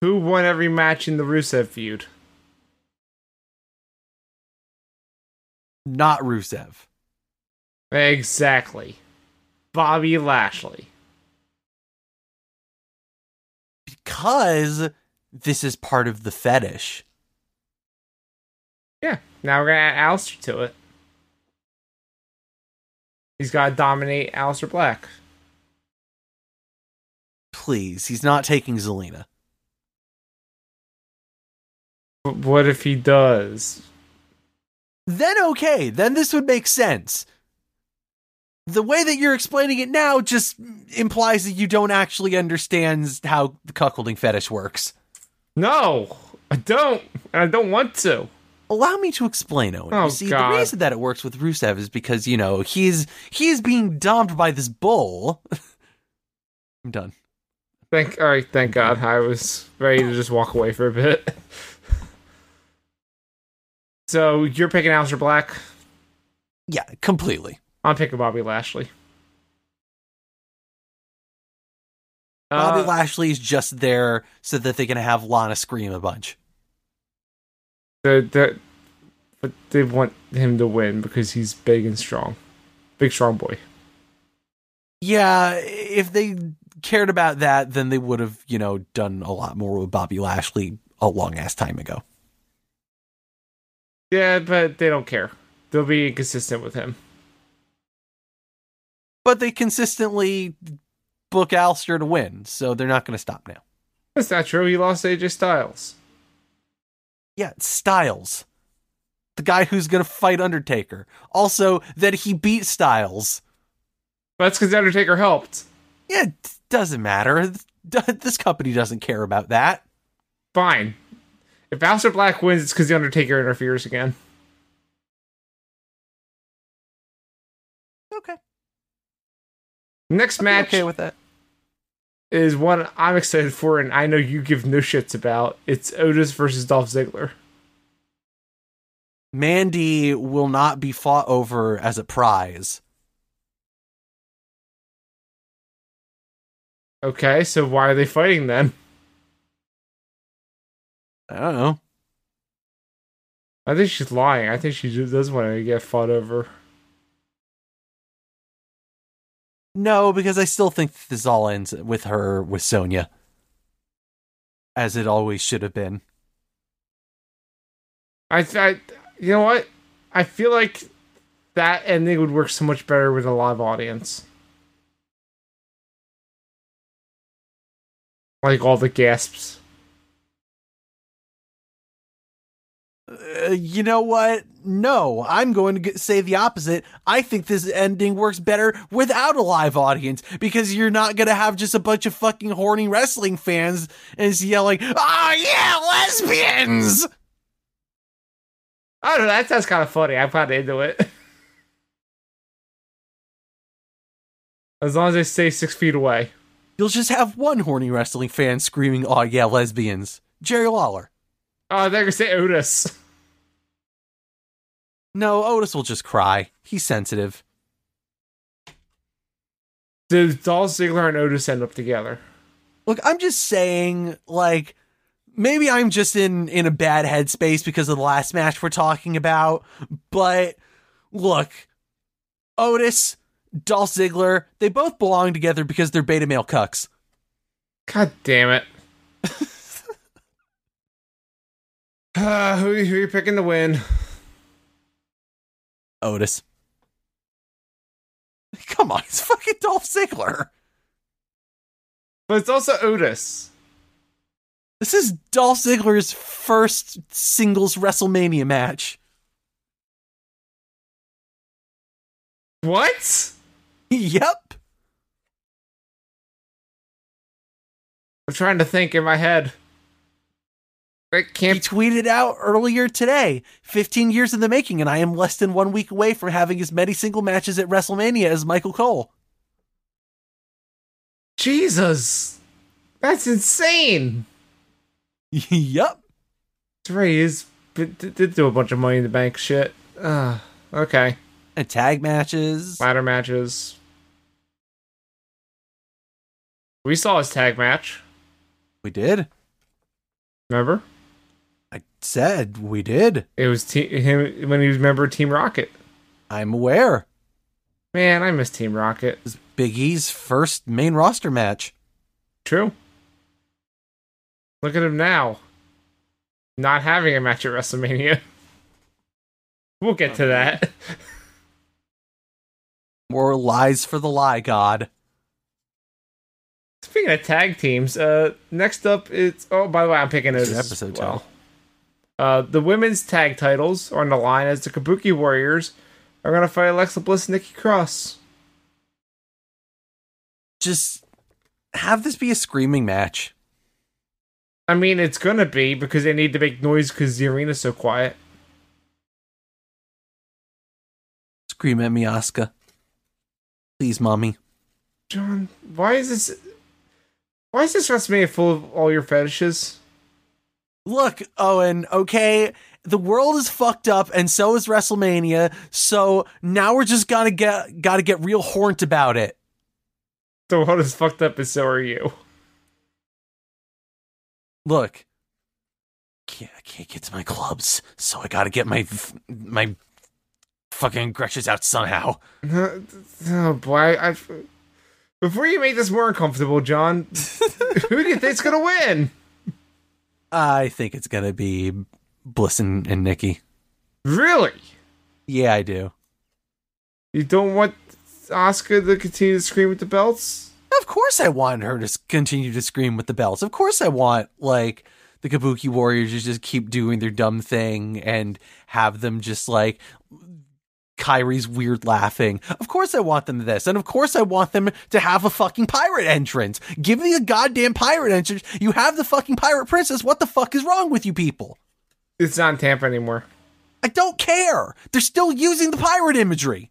Who won every match in the Rusev feud? Not Rusev. Exactly. Bobby Lashley. Because this is part of the fetish. Yeah. Now we're gonna add Aleister to it. He's gotta dominate Aleister Black. Please, he's not taking Zelina. What if he does? then okay, then this would make sense. The way that you're explaining it now just implies that you don't actually understand how the cuckolding fetish works. No, I don't. And I don't want to. Allow me to explain, Owen. Oh, you see, God. the reason that it works with Rusev is because, you know, he's he's being dumped by this bull. I'm done. Thank all right, thank God. I was ready to just walk away for a bit. so you're picking Aleister Black. Yeah, completely. I'm picking Bobby Lashley. Bobby Uh, Lashley's just there so that they can have Lana scream a bunch. The, the, but they want him to win because he's big and strong, big strong boy. Yeah, if they cared about that, then they would have, you know, done a lot more with Bobby Lashley a long ass time ago. Yeah, but they don't care. They'll be inconsistent with him. But they consistently book Aleister to win, so they're not going to stop now. That's not true. He lost AJ Styles. Yeah, Styles. The guy who's going to fight Undertaker. Also, that he beat Styles. That's because Undertaker helped. Yeah, it doesn't matter. This company doesn't care about that. Fine. If Aleister Black wins, it's because the Undertaker interferes again. Okay. Next I'm match okay with that. Is one I'm excited for, and I know you give no shits about. It's Otis versus Dolph Ziggler. Mandy will not be fought over as a prize. Okay, so why are they fighting then? I don't know. I think she's lying. I think she just does want to get fought over. No, because I still think this all ends with her with Sonya. As it always should have been. I, I, you know what? I feel like that ending would work so much better with a live audience. Like all the gasps. Uh, you know what? No, I'm going to say the opposite. I think this ending works better without a live audience because you're not going to have just a bunch of fucking horny wrestling fans and yelling, "Oh yeah, lesbians!" I don't know. That sounds kind of funny. I'm kind of into it. As long as they stay six feet away. You'll just have one horny wrestling fan screaming, "Oh yeah, lesbians!" Jerry Lawler. Oh, they're gonna say Otis. No, Otis will just cry. He's sensitive. Did Dolph Ziggler and Otis end up together? Look, I'm just saying, like, maybe I'm just in in a bad headspace because of the last match we're talking about. But look, Otis, Dolph Ziggler, they both belong together because they're beta male cucks. God damn it. uh, who, who are you picking to win? Otis. Come on, it's fucking Dolph Ziggler. But it's also Otis. This is Dolph Ziggler's first singles WrestleMania match. What? yep. I'm trying to think in my head. It He tweeted out earlier today 15 years in the making, and I am less than one week away from having as many single matches at WrestleMania as Michael Cole. Jesus. That's insane. yep. That's right. He's did, did do a bunch of money in the bank shit. Uh, okay. And tag matches. Ladder matches. We saw his tag match. We did. Remember? Said we did. It was te- him when he was a member of Team Rocket. I'm aware. Man, I miss Team Rocket. It was Big E's first main roster match. True. Look at him now. Not having a match at WrestleMania. We'll get to that. More lies for the lie god. Speaking of tag teams, uh, next up it's oh by the way I'm picking an episode well. Uh, the women's tag titles are on the line as the Kabuki Warriors are gonna fight Alexa Bliss and Nikki Cross. Just have this be a screaming match. I mean, it's gonna be because they need to make noise because the arena's so quiet. Scream at me, Asuka. Please, mommy. John, why is this? Why is this WrestleMania full of all your fetishes? Look, Owen, okay, the world is fucked up and so is WrestleMania, so now we're just gonna get gotta get real horned about it. The world is fucked up, and so are you. Look. Can't, I can't get to my clubs, so I gotta get my my fucking aggressions out somehow. Oh boy, I. Before you make this more uncomfortable, John, who do you think's gonna win? I think it's gonna be Bliss and, and Nikki. Really? Yeah, I do. You don't want Asuka to continue to scream with the belts? Of course, I want her to continue to scream with the belts. Of course, I want like the Kabuki Warriors to just keep doing their dumb thing and have them just like Kairi's weird laughing. Of course, I want them to this, and of course, I want them to have a fucking pirate entrance. Give me a goddamn pirate entrance. You have the fucking pirate princess. What the fuck is wrong with you people? It's not in Tampa anymore. I don't care. They're still using the pirate imagery.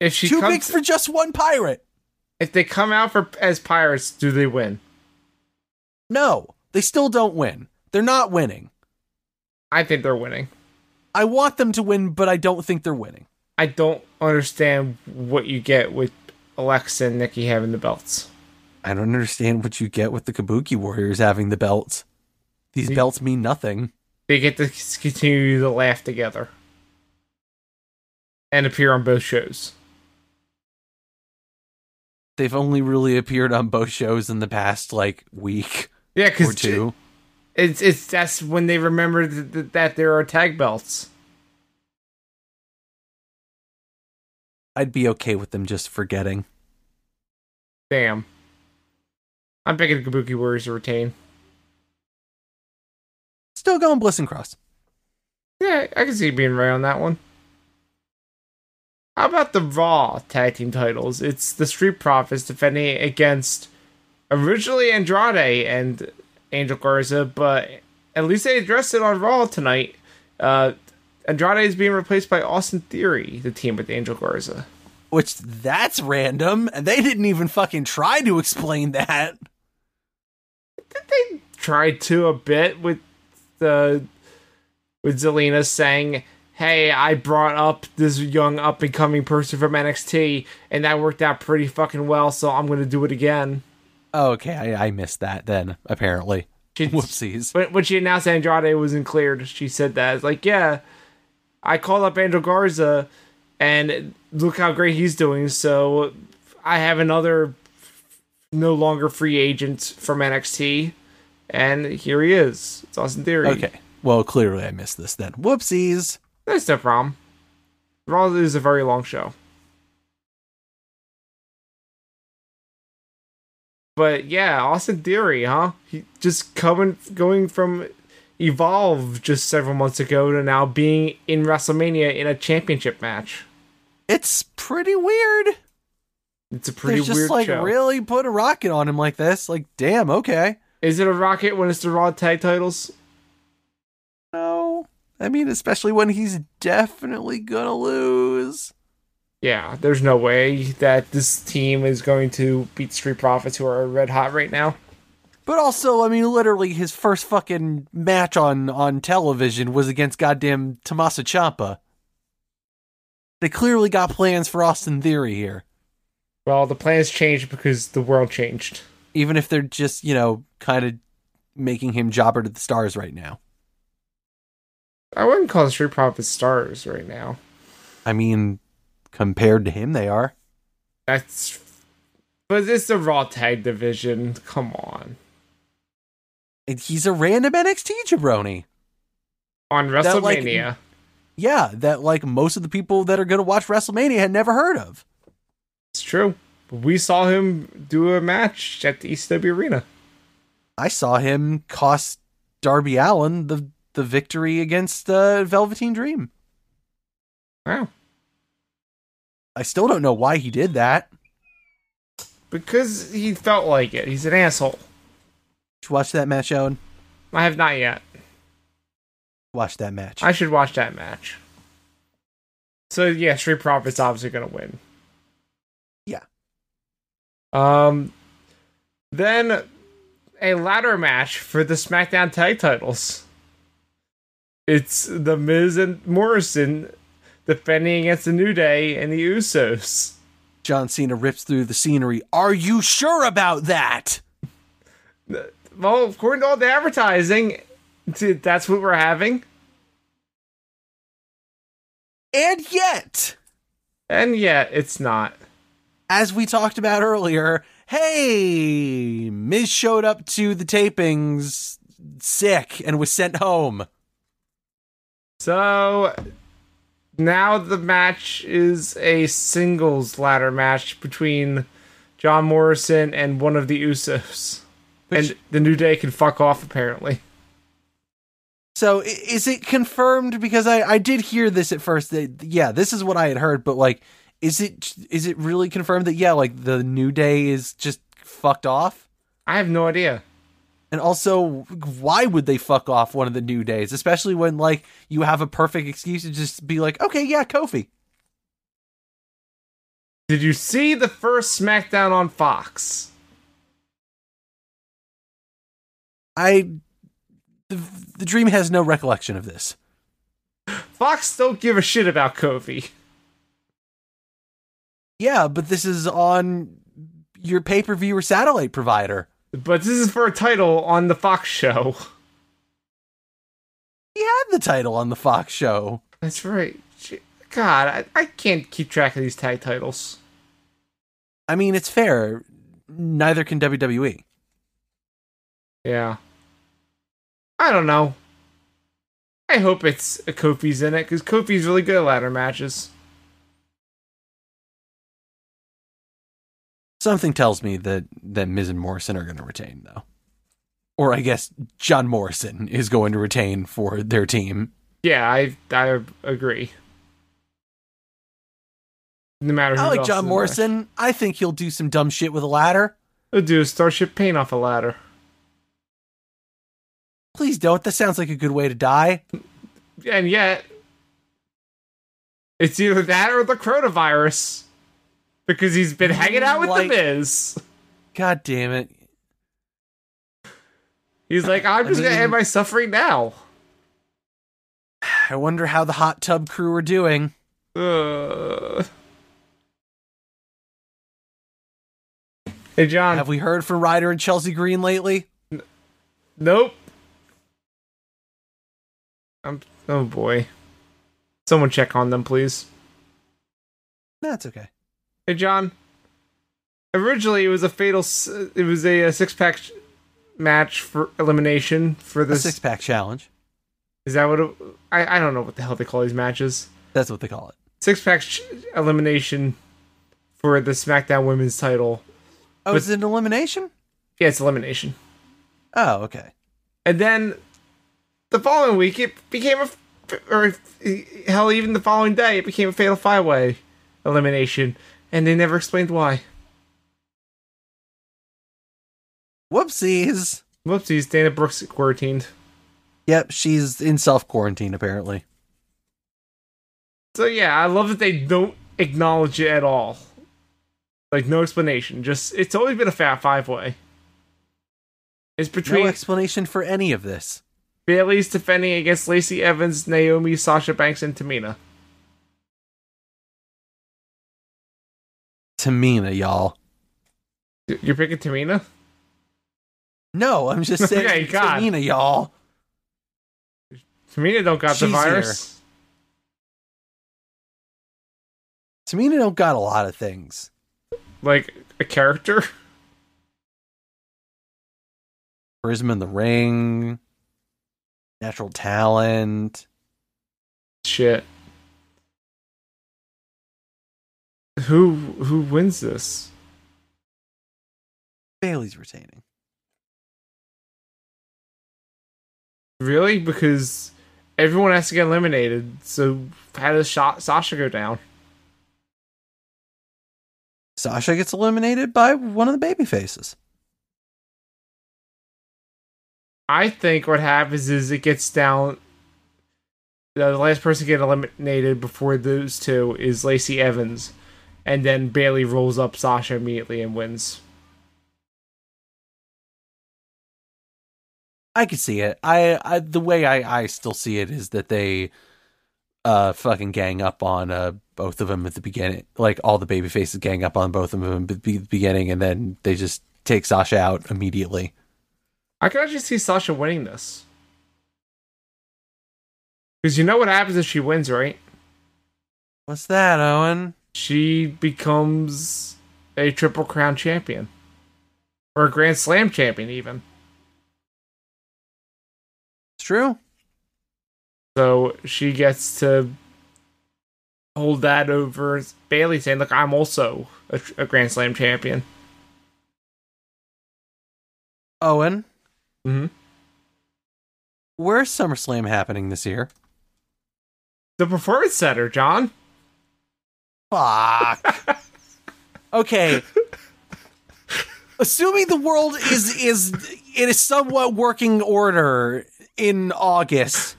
If she Too comes, big for just one pirate. if they come out for as pirates, do they win? No, they still don't win. They're not winning. I think they're winning. I want them to win, but I don't think they're winning. I don't understand what you get with Alexa and Nikki having the belts. I don't understand what you get with the Kabuki Warriors having the belts. These You- belts mean nothing. They get to continue to laugh together and appear on both shows. They've only really appeared on both shows in the past like week Yeah, or because two. It's it's that's when they remember th- th- that there are tag belts. I'd be okay with them just forgetting. Damn. I'm picking Kabuki Warriors to retain. Still going Bliss and Cross. Yeah, I can see you being right on that one. How about the Raw tag team titles? It's the Street Profits defending against originally Andrade and Angel Garza, but at least they addressed it on Raw tonight. Uh, Andrade is being replaced by Austin Theory, the team with Angel Garza. Which that's random, and they didn't even fucking try to explain that. Did they tried to a bit with the with Zelina saying, "Hey, I brought up this young up and coming person from NXT, and that worked out pretty fucking well. So I'm gonna do it again." Oh, okay, I, I missed that then, apparently. She, Whoopsies. When, when she announced Andrade wasn't cleared, she said that. It's like, yeah, I called up Angel Garza, and look how great he's doing. So I have another no longer free agent from NXT, and here he is. It's Austin Theory. Okay. Well, clearly I missed this then. Whoopsies. That's no problem. Raw is a very long show. But yeah, Austin Theory, huh? He just coming going from Evolve just several months ago to now being in WrestleMania in a championship match. It's pretty weird. It's a pretty They just weird like show. really put a rocket on him like this. Like, damn, okay. Is it a rocket when it's the Raw tag titles? No. I mean, especially when he's definitely gonna lose. Yeah, there's no way that this team is going to beat Street Profits, who are red hot right now. But also, I mean, literally, his first fucking match on on television was against goddamn Tommaso Ciampa. They clearly got plans for Austin Theory here, Well, the plans changed because the world changed. even if they're just you know kind of making him jobber to the stars right now. I wouldn't call the Street Profits stars right now. I mean, compared to him, they are. That's, but it's the Raw tag division. Come on, And he's a random NXT jabroni. on That, like, WrestleMania. Yeah, that like most of the people that are going to watch WrestleMania had never heard of. it's true. We saw him do a match at the East ECW arena. I saw him cost Darby Allin the the victory against uh, Velveteen Dream. Wow, I still don't know why he did that. because he felt like it. He's an asshole. Did you watch that match, Owen? I have not yet. Watch that match. I should watch that match. So yeah, Street Profits obviously gonna win. Yeah. Um. Then a ladder match for the SmackDown tag titles. It's the Miz and Morrison defending against the New Day and the Usos. John Cena rips through the scenery. Are you sure about that? Well, according to all the advertising, that's what we're having. And yet, And yet, it's not. as we talked about earlier, hey, Miz showed up to the tapings sick and was sent home. So, now the match is a singles ladder match between John Morrison and one of the Usos. Which- and the New Day can fuck off, apparently. So is it confirmed? Because I, I did hear this at first. That yeah, this is what I had heard. But like, is it is it really confirmed that yeah, like the New Day is just fucked off? I have no idea. And also, why would they fuck off one of the New Days? Especially when like you have a perfect excuse to just be like, okay, yeah, Kofi. Did you see the first SmackDown on Fox? I the, the dream has no recollection of this. Fox don't give a shit about Kofi. Yeah, but this is on your pay per view or satellite provider. But this is for a title on the Fox show. He had the title on the Fox show. That's right. God, I, I can't keep track of these tag titles. I mean, it's fair. Neither can. WWE. Yeah. I don't know. I hope it's a Kofi's in it because Kofi's really good at ladder matches. Something tells me that that Miz and Morrison are going to retain, though. Or I guess John Morrison is going to retain for their team. Yeah, I I agree. No matter who I like John Morrison. I think he'll do some dumb shit with a ladder. there. He'll do a Starship Pain off a ladder. Please don't. That sounds like a good way to die. And yet, it's either that or the coronavirus. Because he's been hanging out with Like- the Miz. God damn it. He's like, I'm I just gonna end my suffering now. I wonder how the hot tub crew are doing. Uh. Hey, John. Have we heard from Ryder and Chelsea Green lately? Nope. I'm. Oh boy. Someone check on them, please. That's okay. Hey, John. Originally, it was a fatal. It was a, six pack match for elimination for A this. six pack challenge. Is that what? It, I I don't know what the hell they call these matches. That's what they call it. Six pack ch- elimination for the SmackDown Women's Title. Oh, But- is it an elimination? Yeah, it's elimination. Oh, okay. And then the following week, it became a, or hell, even the following day, it became a fatal five way elimination, and they never explained why. Whoopsies. Whoopsies, Dana Brooke quarantined. Yep, she's in self quarantine apparently. So yeah, I love that they don't acknowledge it at all. Like no explanation. Just it's always been a fat five way. It's between No explanation for any of this. Bayley's defending against Lacey Evans, Naomi, Sasha Banks, and Tamina. Tamina, y'all. You're picking Tamina? No, I'm just saying Okay, God. Tamina, y'all. Tamina don't got the She's virus. Tamina don't got a lot of things. Like a character. Charisma in the ring, natural talent. Shit. Who who wins this? Bayley's retaining. Really? Because everyone has to get eliminated. So how does Sasha go down? Sasha gets eliminated by one of the baby faces. I think what happens is it gets down. The last person to get eliminated before those two is Lacey Evans, and then Bayley rolls up Sasha immediately and wins. I could see it. I, I the way I, I still see it is that they uh fucking gang up on uh both of them at the beginning. Like all the baby faces gang up on both of them at the beginning and then they just take Sasha out immediately. I can actually see Sasha winning this. Because you know what happens if she wins, right? What's that, Owen? She becomes a Triple Crown champion. Or a Grand Slam champion, even. It's true. So she gets to hold that over Bayley, saying, "Look, I'm also a, a Grand Slam champion." Owen, Mm-hmm. where's SummerSlam happening this year? The Performance Center, John. Fuck. okay. Assuming the world is is in a somewhat working order in August,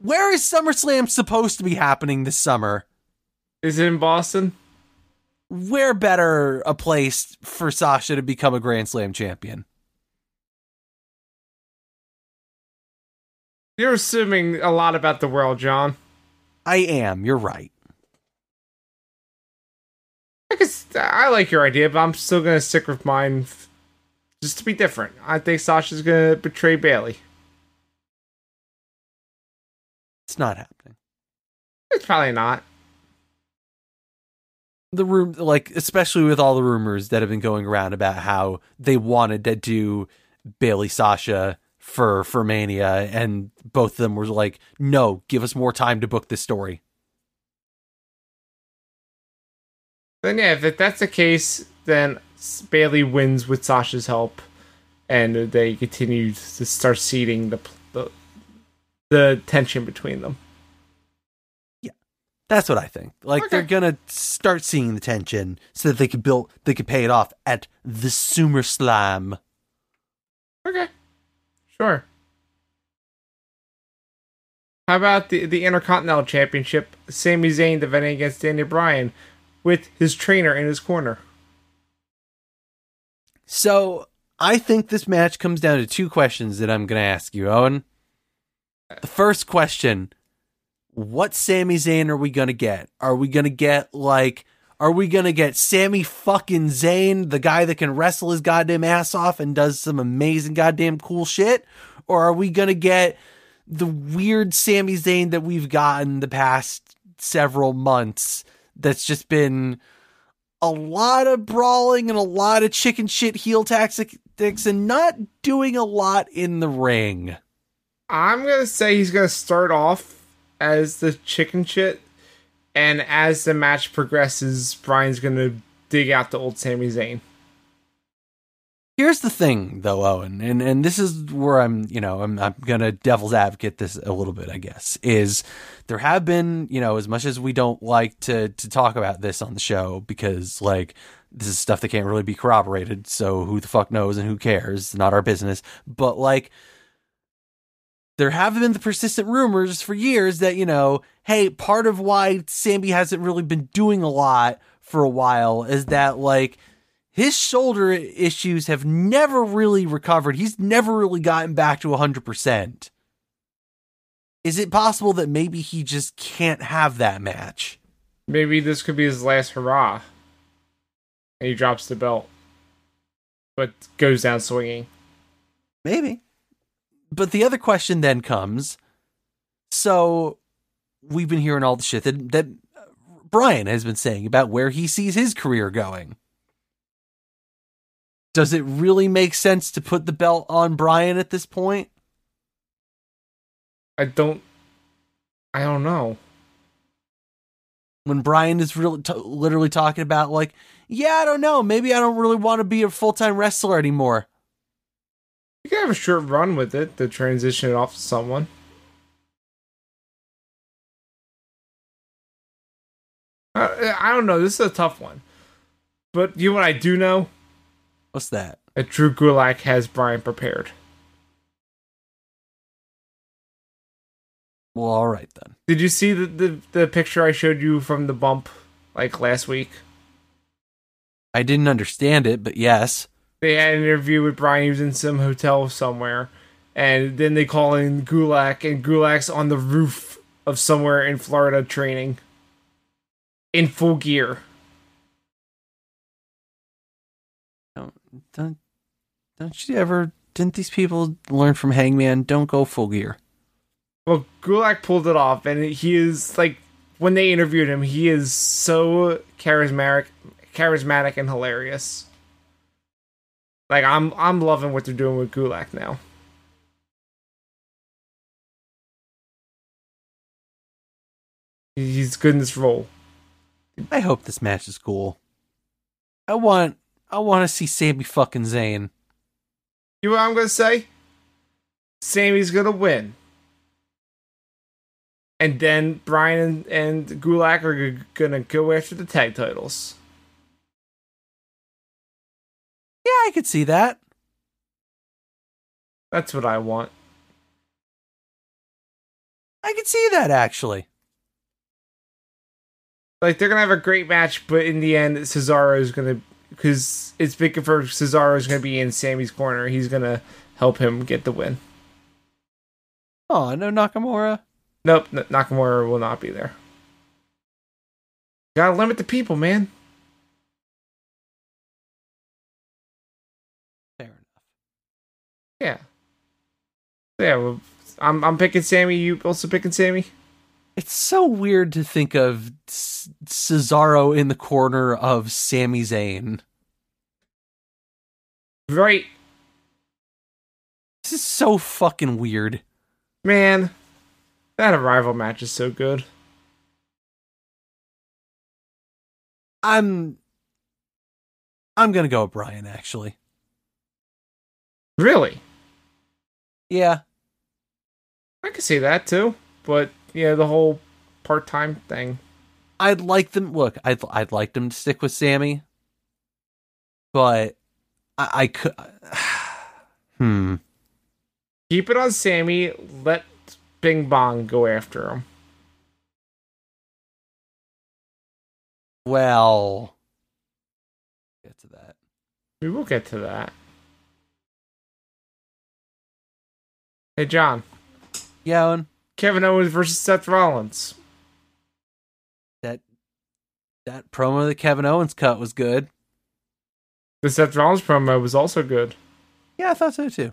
where is SummerSlam supposed to be happening this summer? Is it in Boston? Where better a place for Sasha to become a Grand Slam champion? You're assuming a lot about the world, John. I am. You're right. I like your idea, but I'm still gonna stick with mine, f- just to be different. I think Sasha's gonna betray Bayley. It's not happening. It's probably not. the room like especially with all the rumors that have been going around about how they wanted to do Bayley Sasha for for Mania and both of them were like no give us more time to book this story Then yeah, if that's the case, then Bayley wins with Sasha's help, and they continue to start seeding the the, the tension between them. Yeah, that's what I think like they're gonna start seeing the tension so that they could build they could pay it off at the SummerSlam Okay, sure. How about the the Intercontinental Championship? Sami Zayn defending against Daniel Bryan with his trainer in his corner. So I think this match comes down to two questions that I'm going to ask you, Owen. The first question What Sami Zayn are we going to get? Are we going to get, like, are we going to get Sami fucking Zayn, the guy that can wrestle his goddamn ass off and does some amazing goddamn cool shit? Or are we going to get the weird Sami Zayn that we've gotten the past several months that's just been a lot of brawling and a lot of chicken shit heel tactics and not doing a lot in the ring. I'm gonna say he's gonna start off as the chicken shit, and as the match progresses, Bryan's gonna dig out the old Sami Zayn. Here's the thing though, Owen, and, and this is where I'm, you know, I'm I'm gonna devil's advocate this a little bit, I guess, is there have been, you know, as much as we don't like to to talk about this on the show because like this is stuff that can't really be corroborated, so who the fuck knows and who cares? Not our business. But like there have been the persistent rumors for years that, you know, hey, part of why Sami hasn't really been doing a lot for a while is that like his shoulder issues have never really recovered. He's never really gotten back to 100%. Is it possible that maybe he just can't have that match? Maybe this could be his last hurrah, and he drops the belt, but goes down swinging. Maybe. But the other question then comes so we've been hearing all the shit that, that Bryan has been saying about where he sees his career going. Does it really make sense to put the belt on Bryan at this point? I don't. I don't know. when Bryan is really t- literally talking about like, yeah, I don't know, maybe I don't really want to be a full time wrestler anymore. You can have a short run with it to transition it off to someone. Uh, I don't know. This is a tough one. But you know what I do know? What's that? That Drew Gulak has Bryan prepared. Well, all right then. Did you see the, the, the picture I showed you from the bump like last week? I didn't understand it, but yes. They had an interview with Bryan. He was in some hotel somewhere. And then they call in Gulak, and Gulak's on the roof of somewhere in Florida training. In full gear. Don't don't you ever? Didn't these people learn from Hangman? Don't go full gear. Well, Gulak pulled it off, and he is like when they interviewed him, he is so charismatic, charismatic and hilarious. Like I'm, I'm loving what they're doing with Gulak now. He's good in this role. I hope this match is cool. I want I want to see Sami fucking Zayn. You know what I'm gonna say? Sami's gonna win. And then Bryan and, and Gulak are g- gonna go after the tag titles. Yeah, I could see that. That's what I want. I could see that actually. Like they're gonna have a great match, but in the end, Cesaro is gonna because it's big for Cesaro is gonna be in Sami's corner. He's gonna help him get the win. Oh, no Nakamura. Nope, N- Nakamura will not be there. Gotta limit the people, man. Fair enough. Yeah. Yeah, well, I'm I'm picking Sami. You also picking Sami? It's so weird to think of C- Cesaro in the corner of Sami Zayn. Right, This is so fucking weird. man. That arrival match is so good. I'm I'm gonna go with Bryan actually. Really, Yeah. I could see that too. But yeah, the whole part time thing. I'd like them look, I'd I'd like them to stick with Sami. But I, I could Hmm. Keep it on Sami. Let Bing Bong go after him. Well get to that. We will get to that. Hey, John. Yeah, Owen, Kevin Owens versus Seth Rollins. that that promo that Kevin Owens cut was good. The Seth Rollins promo was also good. Yeah, I thought so too.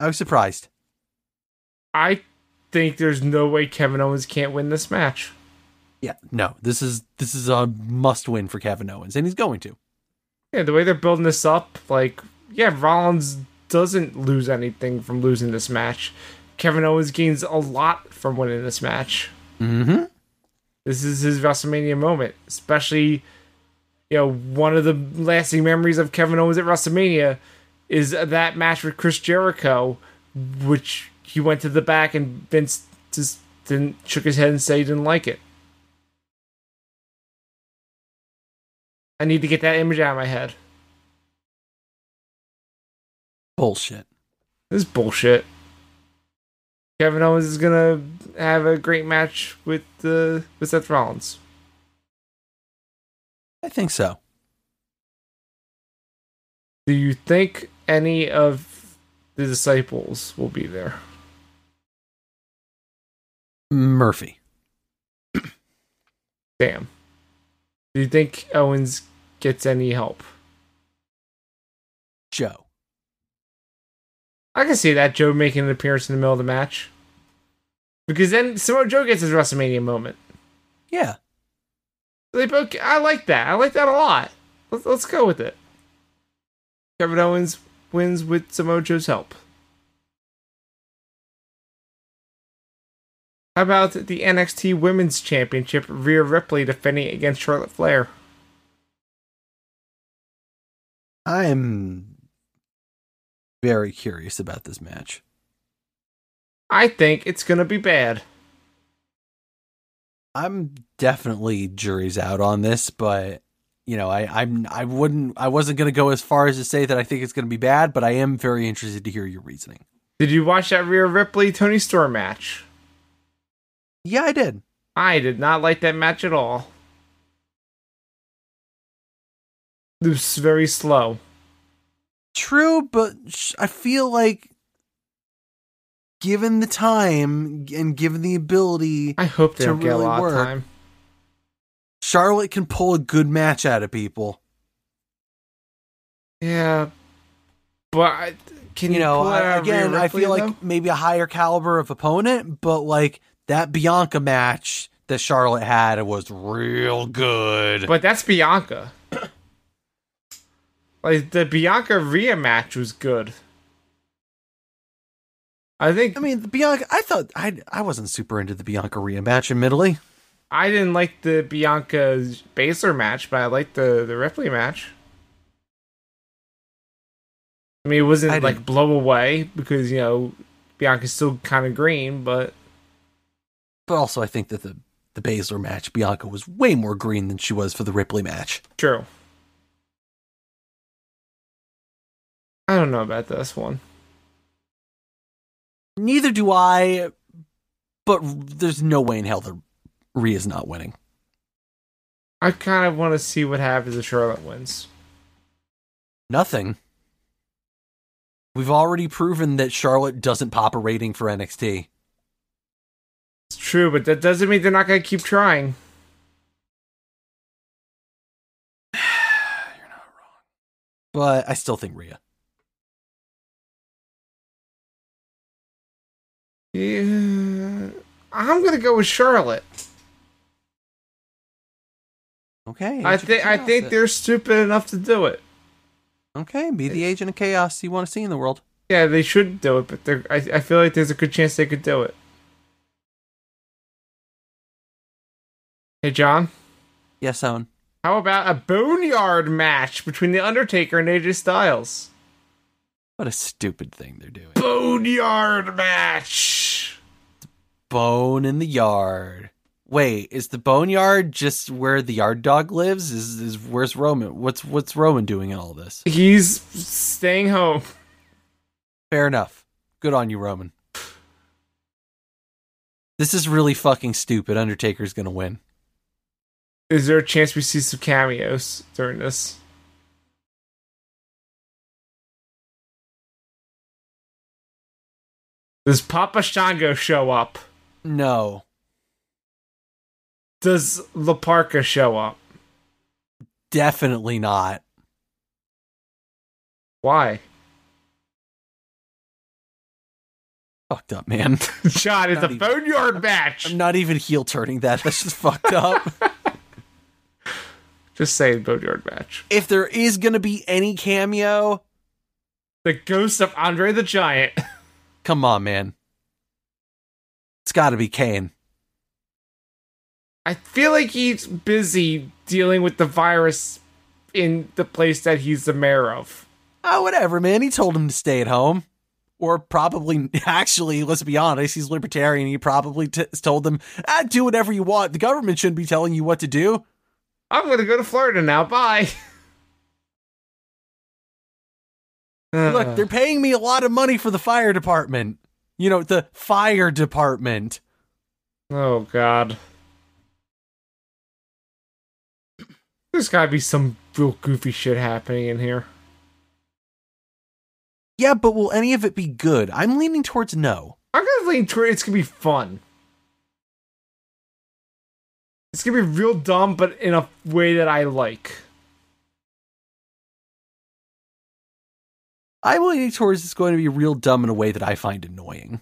I was surprised. I think there's no way Kevin Owens can't win this match. Yeah, no, this is this is a must win for Kevin Owens, and he's going to. Yeah, the way they're building this up, like, yeah, Rollins doesn't lose anything from losing this match. Kevin Owens gains a lot from winning this match. Mm-hmm. This is his WrestleMania moment, especially, you know, one of the lasting memories of Kevin Owens at WrestleMania is that match with Chris Jericho, which he went to the back and Vince just didn't shook his head and said he didn't like it. I need to get that image out of my head. Bullshit. This is bullshit. Kevin Owens is gonna have a great match with uh, with Seth Rollins. I think so. Do you think any of the disciples will be there? Murphy. Damn. Do you think Owens gets any help? Joe. I can see that Joe making an appearance in the middle of the match. Because then Samoa Joe gets his WrestleMania moment. Yeah. They both, I like that. I like that a lot. Let's, let's go with it. Kevin Owens wins with Samoa Joe's help. How about the NXT Women's Championship? Rhea Ripley defending against Charlotte Flair. I'm very curious about this match. I think it's gonna be bad. I'm definitely juries out on this, but you know, I, I'm I wouldn't I wasn't gonna go as far as to say that I think it's gonna be bad, but I am very interested to hear your reasoning. Did you watch that Rhea Ripley Toni Storm match? Yeah, I did. I did not like that match at all. It was very slow. True, but I feel like given the time and given the ability, I hope they To don't get a really lot work. of time. Charlotte can pull a good match out of people. Yeah, but I, can You know, pull I, out of Rhea again, I feel like maybe a higher caliber of opponent, but like that Bianca match that Charlotte had was real good. But that's Bianca. Like the Bianca Rhea match was good. I think I mean, the Bianca. I thought I I wasn't super into the Bianca Rhea match, admittedly. I didn't like the Bianca Baszler match, but I liked the the Ripley match. I mean, it wasn't I like didn't- blow away because you know Bianca's still kind of green, but But also, I think that the the Baszler match, Bianca was way more green than she was for the Ripley match. true. I don't know about this one. Neither do I, but there's no way in hell that Rhea's not winning. I kind of want to see what happens if Charlotte wins. Nothing. We've already proven that Charlotte doesn't pop a rating for NXT. It's true, but that doesn't mean they're not going to keep trying. You're not wrong. But I still think Rhea. Yeah, I'm to go with Charlotte. Okay. I think I think it. they're stupid enough to do it. Okay, be the agent of chaos you want to see in the world. Yeah, they should do it, but they're, I I feel like there's a good chance they could do it. Hey, John, Yes, Owen. how about a boneyard match between the Undertaker and AJ Styles? What a stupid thing they're doing. Boneyard match. Bone in the yard. Wait, is the boneyard just where the yard dog lives? Is is where's Roman? What's what's Roman doing in all this? He's staying home. Fair enough. Good on you, Roman. This is really fucking stupid. Undertaker's gonna win. Is there a chance we see some cameos during this? Does Papa Shango show up? No. Does La Parka show up? Definitely not. Why? Fucked up, man. John, it's Not a even- boneyard match. I'm not even heel turning that. That's just fucked up. Just saying boneyard match. if there is gonna be any cameo, The ghost of Andre the Giant. come on, man. It's gotta be Kane. I feel like he's busy dealing with the virus in the place that he's the mayor of. Oh, whatever, man. He told him to stay at home. Or probably, actually, let's be honest, he's libertarian. He probably t- told them, ah, do whatever you want. The government shouldn't be telling you what to do. I'm gonna go to Florida now. Bye. Look, they're paying me a lot of money for the fire department. You know, the fire department. oh god. There's gotta be some real goofy shit happening in here. Yeah, but will any of it be good? I'm leaning towards no. I'm gonna lean toward it's gonna be fun. It's gonna be real dumb, but in a way that I like. I'm leaning towards it's going to be real dumb in a way that I find annoying.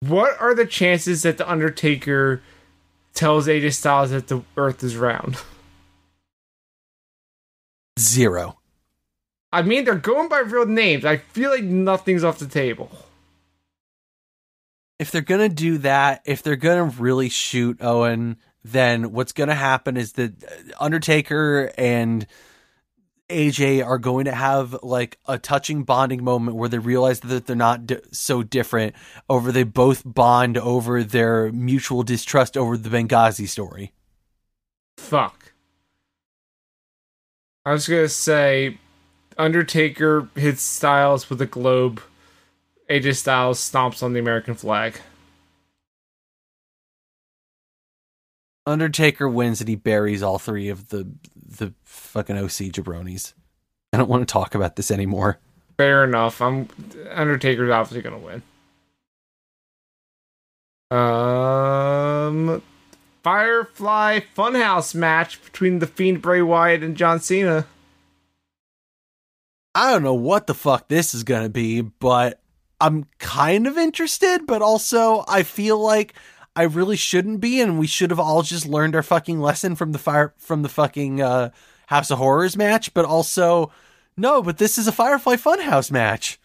What are the chances that the Undertaker tells AJ Styles that the Earth is round? Zero. I mean, they're going by real names. I feel like nothing's off the table. if they're gonna do that, if they're gonna really shoot Owen, then what's gonna happen is that Undertaker and AJ are going to have like a touching bonding moment where they realize that they're not di- so different. Over they both bond over their mutual distrust over the Benghazi story. Fuck. I was gonna say, Undertaker hits Styles with a globe. AJ Styles stomps on the American flag. Undertaker wins and he buries all three of the the fucking OC jabronis. I don't want to talk about this anymore. Fair enough. I'm Undertaker's obviously gonna win. Um, Firefly Funhouse match between the Fiend Bray Wyatt and John Cena. I don't know what the fuck this is going to be, but I'm kind of interested, but also I feel like I really shouldn't be and we should have all just learned our fucking lesson from the fire from the fucking uh House of Horrors match, but also no, but this is a Firefly Funhouse match.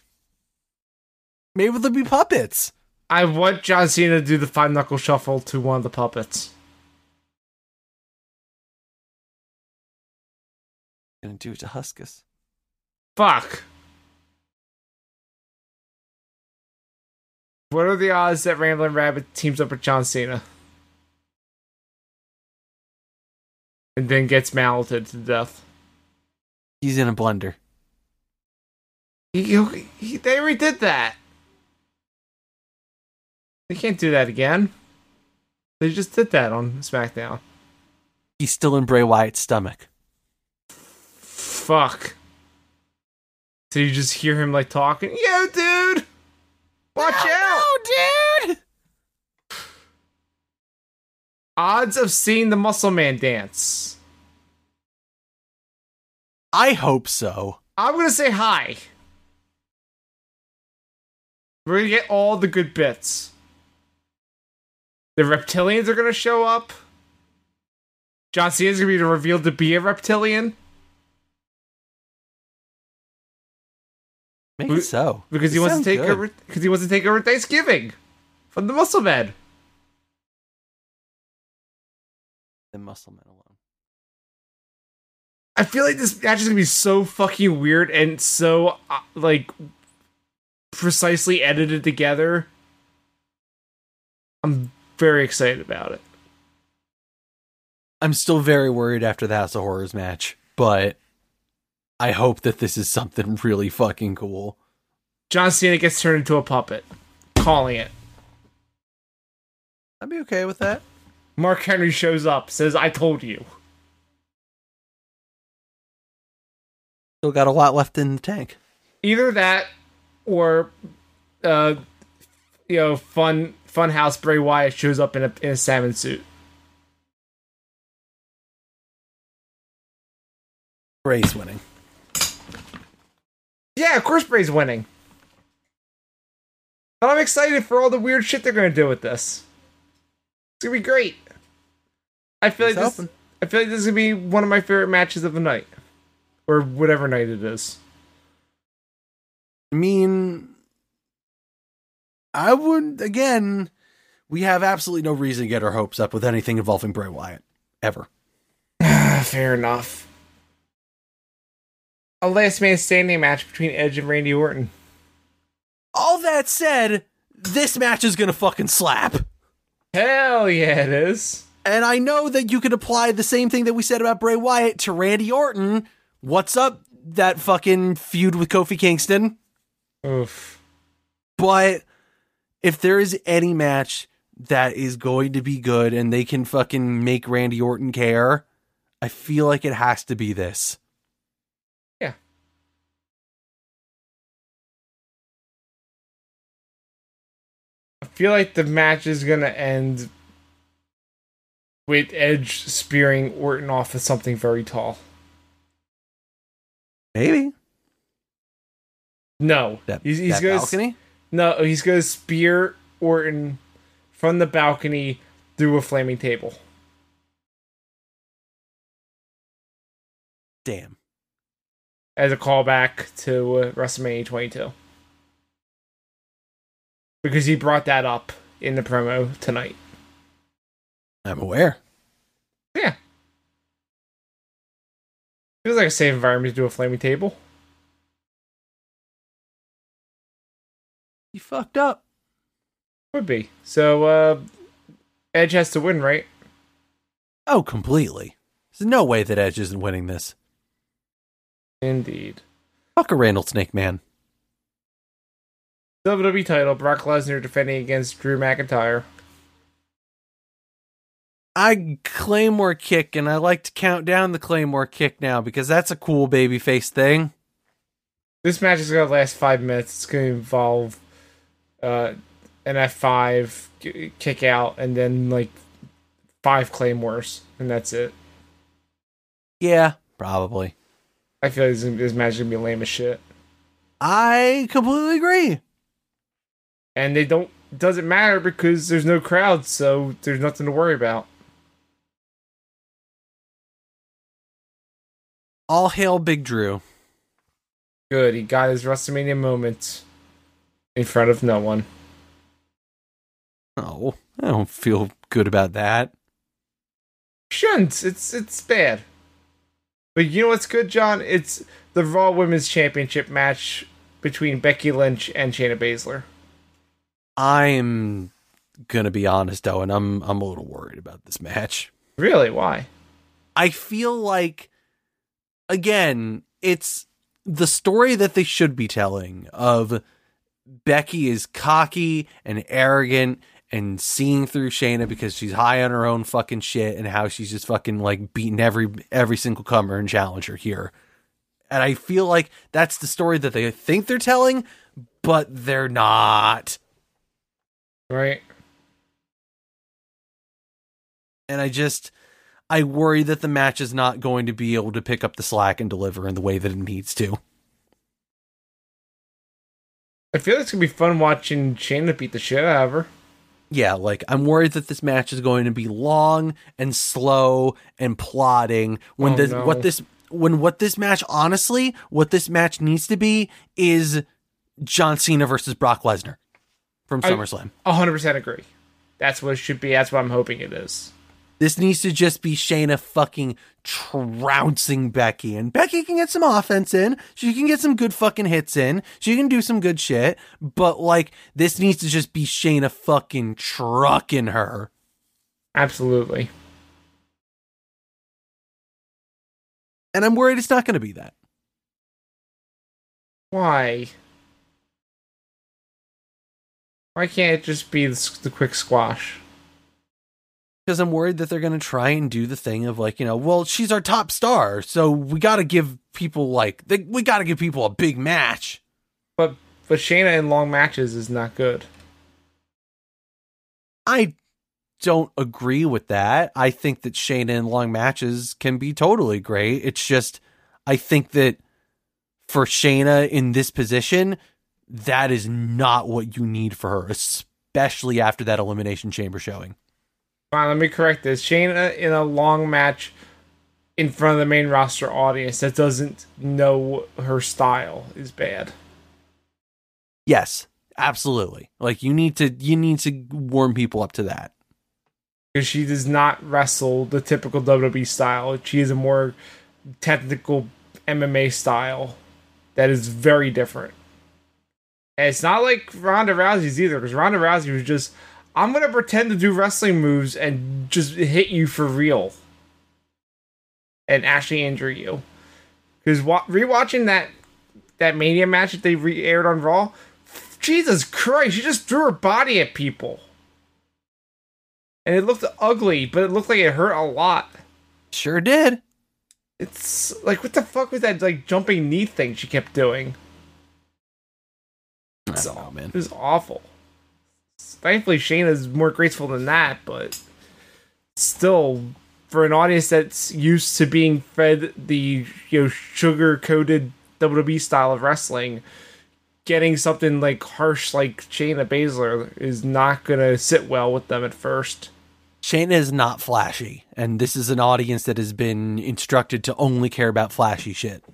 Maybe there'll be puppets. I want John Cena to do the five knuckle shuffle to one of the puppets. Gonna do it to Huskus. Fuck. What are the odds that Ramblin' Rabbit teams up with John Cena? And then gets malleted to death. He's in a blender. He, he, he- they already did that. They can't do that again. They just did that on SmackDown. He's still in Bray Wyatt's stomach. Fuck. So you just hear him like talking, yo, dude! Watch out! dude! Odds of seeing the Muscle Man dance. I hope so. I'm gonna say hi. We're gonna get all the good bits. The reptilians are gonna show up. John Cena's gonna be revealed to be a reptilian Maybe We- so. because he It wants to take good. over because he wants to take over Thanksgiving from the Muscle Man. the muscle man alone. I feel like this match is gonna be so fucking weird and so uh, like precisely edited together. I'm very excited about it. I'm still very worried after the House of Horrors match, but I hope that this is something really fucking cool. John Cena gets turned into a puppet. Calling it. I'd be okay with that. Mark Henry shows up, says, I told you. Still got a lot left in the tank. Either that or uh you know, fun fun house Bray Wyatt shows up in a in a salmon suit. Bray's winning. Yeah, of course Bray's winning. But I'm excited for all the weird shit they're gonna do with this. It's gonna be great. I feel like He's this. I feel like this is gonna be one of my favorite matches of the night. Or whatever night it is. I mean, I would again. We have absolutely no reason to get our hopes up with anything involving Bray Wyatt ever. Fair enough. A last man standing match between Edge and Randy Orton. All that said, this match is gonna fucking slap. Hell yeah, it is. And I know that you could apply the same thing that we said about Bray Wyatt to Randy Orton. What's up, that fucking feud with Kofi Kingston? Oof. But if there is any match that is going to be good and they can fucking make Randy Orton care, I feel like it has to be this. Feel like the match is gonna end with Edge spearing Orton off of something very tall. Maybe. No, That, he's, he's that gonna balcony? no, he's gonna spear Orton from the balcony through a flaming table. Damn. as a callback to uh, WrestleMania 22. Because he brought that up in the promo tonight. I'm aware. Yeah. Feels like a safe environment to do a flaming table. You fucked up. Would be. So, uh, Edge has to win, right? Oh, completely. There's no way that Edge isn't winning this. Indeed. Fuck a Randall Snake Man. WWE title, Brock Lesnar defending against Drew McIntyre. I Claymore kick, and I like to count down the Claymore kick now because that's a cool babyface thing. This match is going to last five minutes. It's going to involve uh, an F5 kick out and then like five claymores, and that's it. Yeah, probably. I feel like this, this match is going to be lame as shit. I completely agree. And they don't, doesn't matter because there's no crowd, so there's nothing to worry about. All hail Big Drew. Good, he got his WrestleMania moment in front of no one. Oh, I don't feel good about that. Shouldn't. It's it's bad. But you know what's good, John? It's the Raw Women's Championship match between Becky Lynch and Shayna Baszler. I'm gonna be honest, though, and I'm I'm a little worried about this match. Really? Why? I feel like, again, it's the story that they should be telling of Becky is cocky and arrogant and seeing through Shayna because she's high on her own fucking shit and how she's just fucking like beating every every single comer and challenger here. And I feel like that's the story that they think they're telling, but they're not. Right. And I just I worry that the match is not going to be able to pick up the slack and deliver in the way that it needs to. I feel like it's gonna be fun watching Shayna beat the shit out of her. Yeah, like I'm worried that this match is going to be long and slow and plotting when Oh, this no. what this when what this match honestly what this match needs to be is John Cena versus Brock Lesnar from I- SummerSlam. hundred percent agree. That's what it should be. That's what I'm hoping it is. This needs to just be Shayna fucking trouncing Becky. And Becky can get some offense in. She can get some good fucking hits in. She can do some good shit. But like, this needs to just be Shayna fucking trucking her. Absolutely. And I'm worried it's not going to be that. Why? Why can't it just be the, the quick squash? Because I'm worried that they're going to try and do the thing of like, you know, well, she's our top star. So we got to give people like, they, we got to give people a big match. But but Shayna in long matches is not good. I don't agree with that. I think that Shayna in long matches can be totally great. It's just I think that for Shayna in this position, that is not what you need for her, especially after that elimination chamber showing. Fine, let me correct this. Shayna in a long match in front of the main roster audience that doesn't know her style is bad. Yes, absolutely. Like you need to you need to warm people up to that. Because she does not wrestle the typical WWE style. She is a more technical MMA style that is very different. And it's not like Ronda Rousey's either, because Ronda Rousey was just, I'm going to pretend to do wrestling moves and just hit you for real. And actually injure you. Because wa- rewatching that that Mania match that they re aired on Raw, Jesus Christ, she just threw her body at people. And it looked ugly, but it looked like it hurt a lot. Sure did. It's like, what the fuck was that like jumping knee thing she kept doing? I don't know, man. It was awful. Thankfully, Shane is more graceful than that, but still, for an audience that's used to being fed the you know sugar coated WWE style of wrestling, getting something like harsh like Shayna Baszler is not gonna sit well with them at first. Shayna is not flashy, and this is an audience that has been instructed to only care about flashy shit.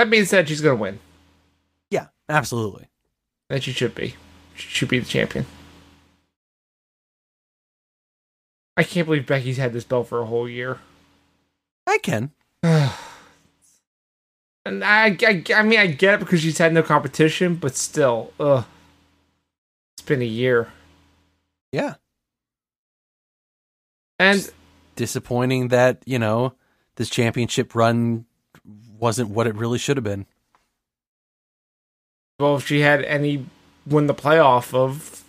That being said, she's gonna win. Yeah, absolutely. And she should be. She should be the champion. I can't believe Becky's had this belt for a whole year. I can. and I, I, I mean, I get it because she's had no competition, but still, ugh. It's been a year. Yeah. And Disappointing that, you know, this championship run wasn't what it really should have been. well, if she had any win the playoff of,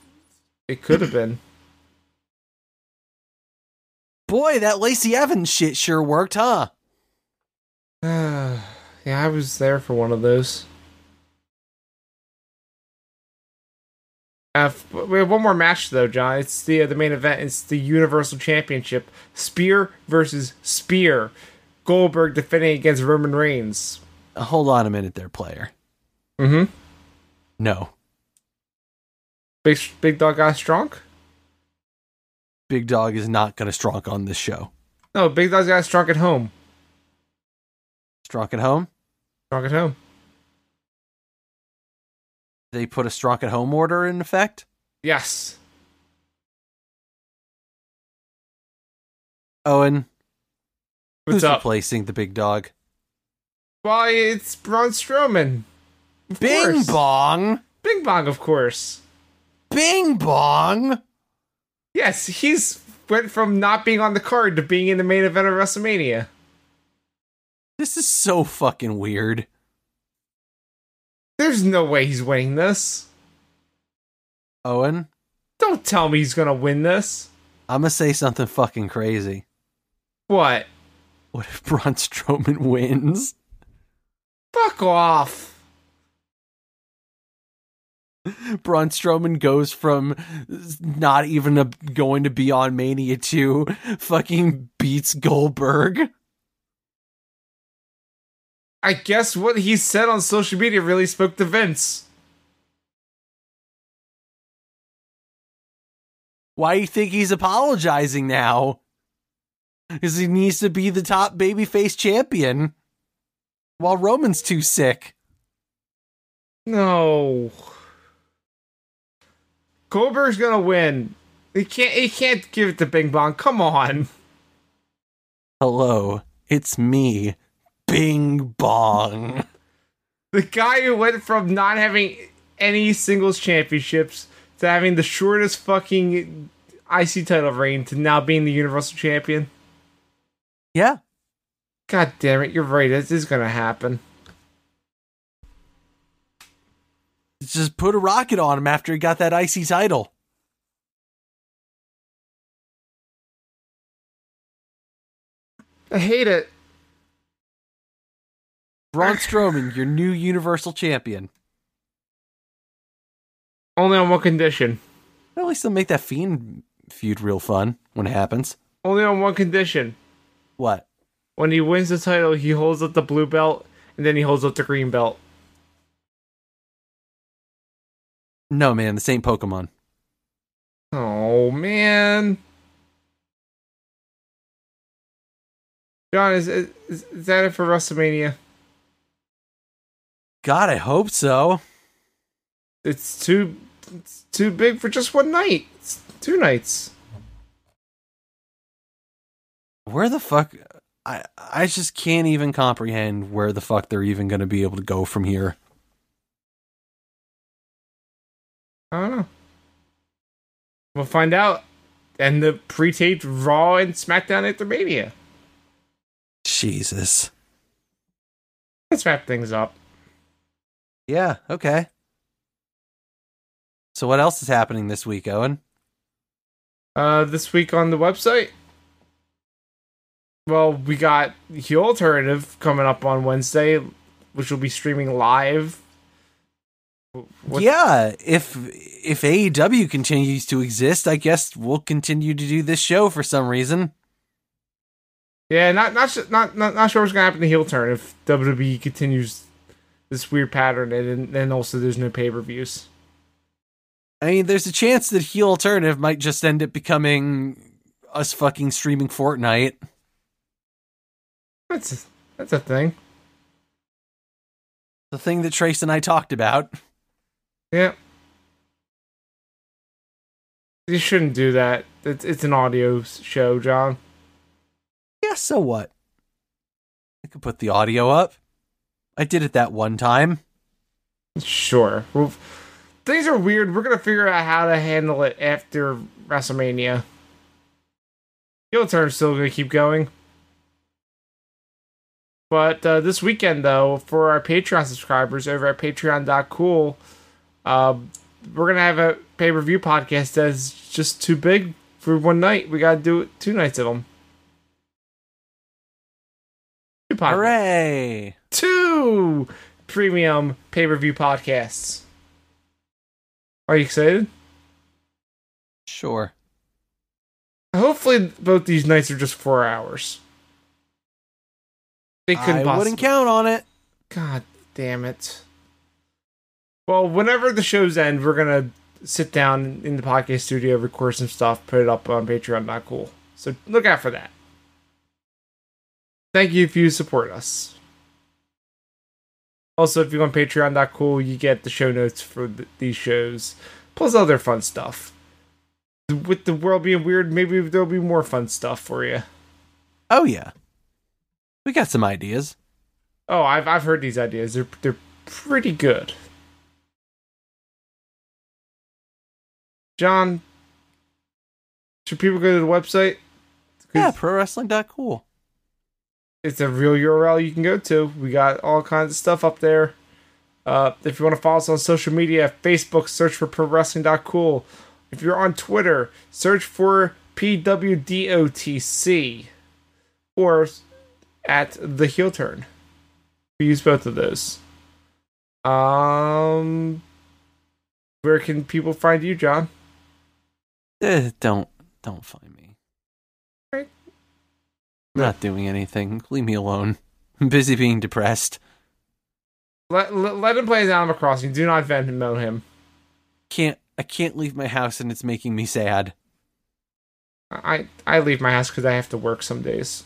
it could have been. Boy, that Lacey Evans shit sure worked, huh? yeah, I was there for one of those. Uh, we have one more match though, John. It's the uh, the main event. It's the Universal Championship: Spear versus Spear. Goldberg defending against Roman Reigns. Hold on a minute there, player. Mm-hmm. No. Big Big Dog got strong. Big Dog is not going to strong on this show. No, Big Dog's got strong at home. Strong at home? Strong at home. They put a strong at home order in effect. Yes. Owen, What's who's up? replacing the big dog? Why, it's Braun Strowman. Of Bing course. bong, Bing Bong, of course. bing bong. Yes, he's went from not being on the card to being in the main event of WrestleMania. This is so fucking weird. There's no way he's winning this. Owen, Don't tell me he's gonna win this. I'm gonna say something fucking crazy. What? What if Braun Strowman wins? Fuck off. Braun Strowman goes from not even a, going to be on Mania to fucking beats Goldberg. I guess what he said on social media really spoke to Vince. Why do you think he's apologizing now? Because he needs to be the top babyface champion while Roman's too sick. No. Goldberg's gonna win. He can't. He can't give it to Bing Bong. Come on. Hello, it's me, Bing Bong. The guy who went from not having any singles championships to having the shortest fucking IC title reign to now being the Universal Champion. Yeah, God damn it, you're right. This is gonna happen. just put a rocket on him after he got that IC title. I hate it. Braun Strowman, your new Universal Champion. Only on one condition. At least they'll make that Fiend feud real fun when it happens. Only on one condition. What? When he wins the title, he holds up the blue belt and then he holds up the green belt. No, man, the same Pokemon. Oh man. John, is, is is that it for WrestleMania? God, I hope so. It's too it's too big for just one night. It's two nights. Where the fuck? I I just can't even comprehend where the fuck they're even going to be able to go from here. I don't know. We'll find out. And the pre-taped Raw and SmackDown after Mania. Jesus. Let's wrap things up. Yeah. Okay. So what else is happening this week, Owen? Uh, this week on the website. Well, we got the alternative coming up on Wednesday, which will be streaming live. What- yeah, if if AEW continues to exist, I guess we'll continue to do this show for some reason. Yeah, not not not not, not sure what's gonna happen to heel turn if WWE continues this weird pattern, and then also there's no pay per views. I mean, there's a chance that heel alternative might just end up becoming us fucking streaming Fortnite. That's that's a thing. The thing that Trace and I talked about. Yeah. You shouldn't do that. It's it's an audio show, John. Yeah, so what? I could put the audio up. I did it that one time. Sure. Well, things are weird. We're gonna figure out how to handle it after WrestleMania. Heel turn's still gonna keep going. But uh, this weekend, though, for our Patreon subscribers over at patreon.cool, uh, we're going to have a pay per view podcast that's just too big for one night. We got to do two nights of them. Two podcasts. Hooray! Two premium pay per view podcasts. Are you excited? Sure. Hopefully, both these nights are just four hours. They couldn't I possibly. wouldn't count on it. God damn it. Well, whenever the shows end, we're gonna sit down in the podcast studio, record some stuff, put it up on Patreon. Not cool. So look out for that. Thank you if you support us. Also, if you go on patreon.cool, you get the show notes for th- these shows, plus other fun stuff. With the world being weird, maybe there'll be more fun stuff for you. Oh yeah. We got some ideas. Oh, I've I've heard these ideas. They're they're pretty good. John, should people go to the website? Yeah, pro wrestling.cool. it's a real URL you can go to. We got all kinds of stuff up there. Uh, if you want to follow us on social media, Facebook, search for pro wrestling.cool. If you're on Twitter, search for PWDOTC or at the heel turn. We use both of those. Um, where can people find you, John? Eh, don't don't find me. Right. I'm not doing anything. Leave me alone. I'm busy being depressed. Let, let, let him play his Animal Crossing. Do not vent Venmo him. Can't I can't leave my house and it's making me sad. I I leave my house because I have to work some days.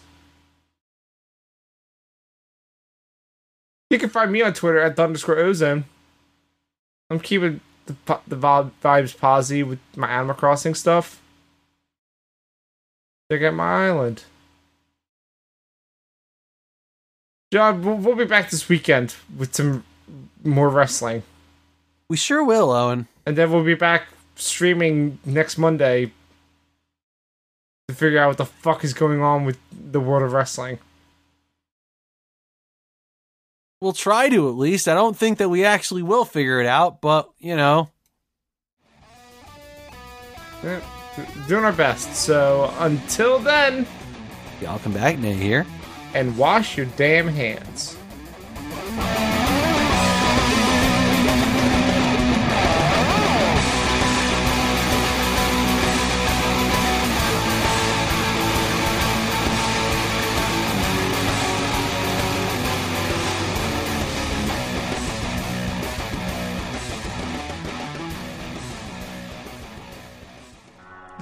You can find me on Twitter at the underscore ozone. I'm keeping the the vibes posy with my Animal Crossing stuff. Check out my island. John, we'll, we'll be back this weekend with some more wrestling, We sure will, Owen. and then we'll be back streaming next Monday to figure out what the fuck is going on with the world of wrestling. We'll try to at least. I don't think that we actually will figure it out, but you know, doing our best. So until then, y'all come back Nate here. and wash your damn hands.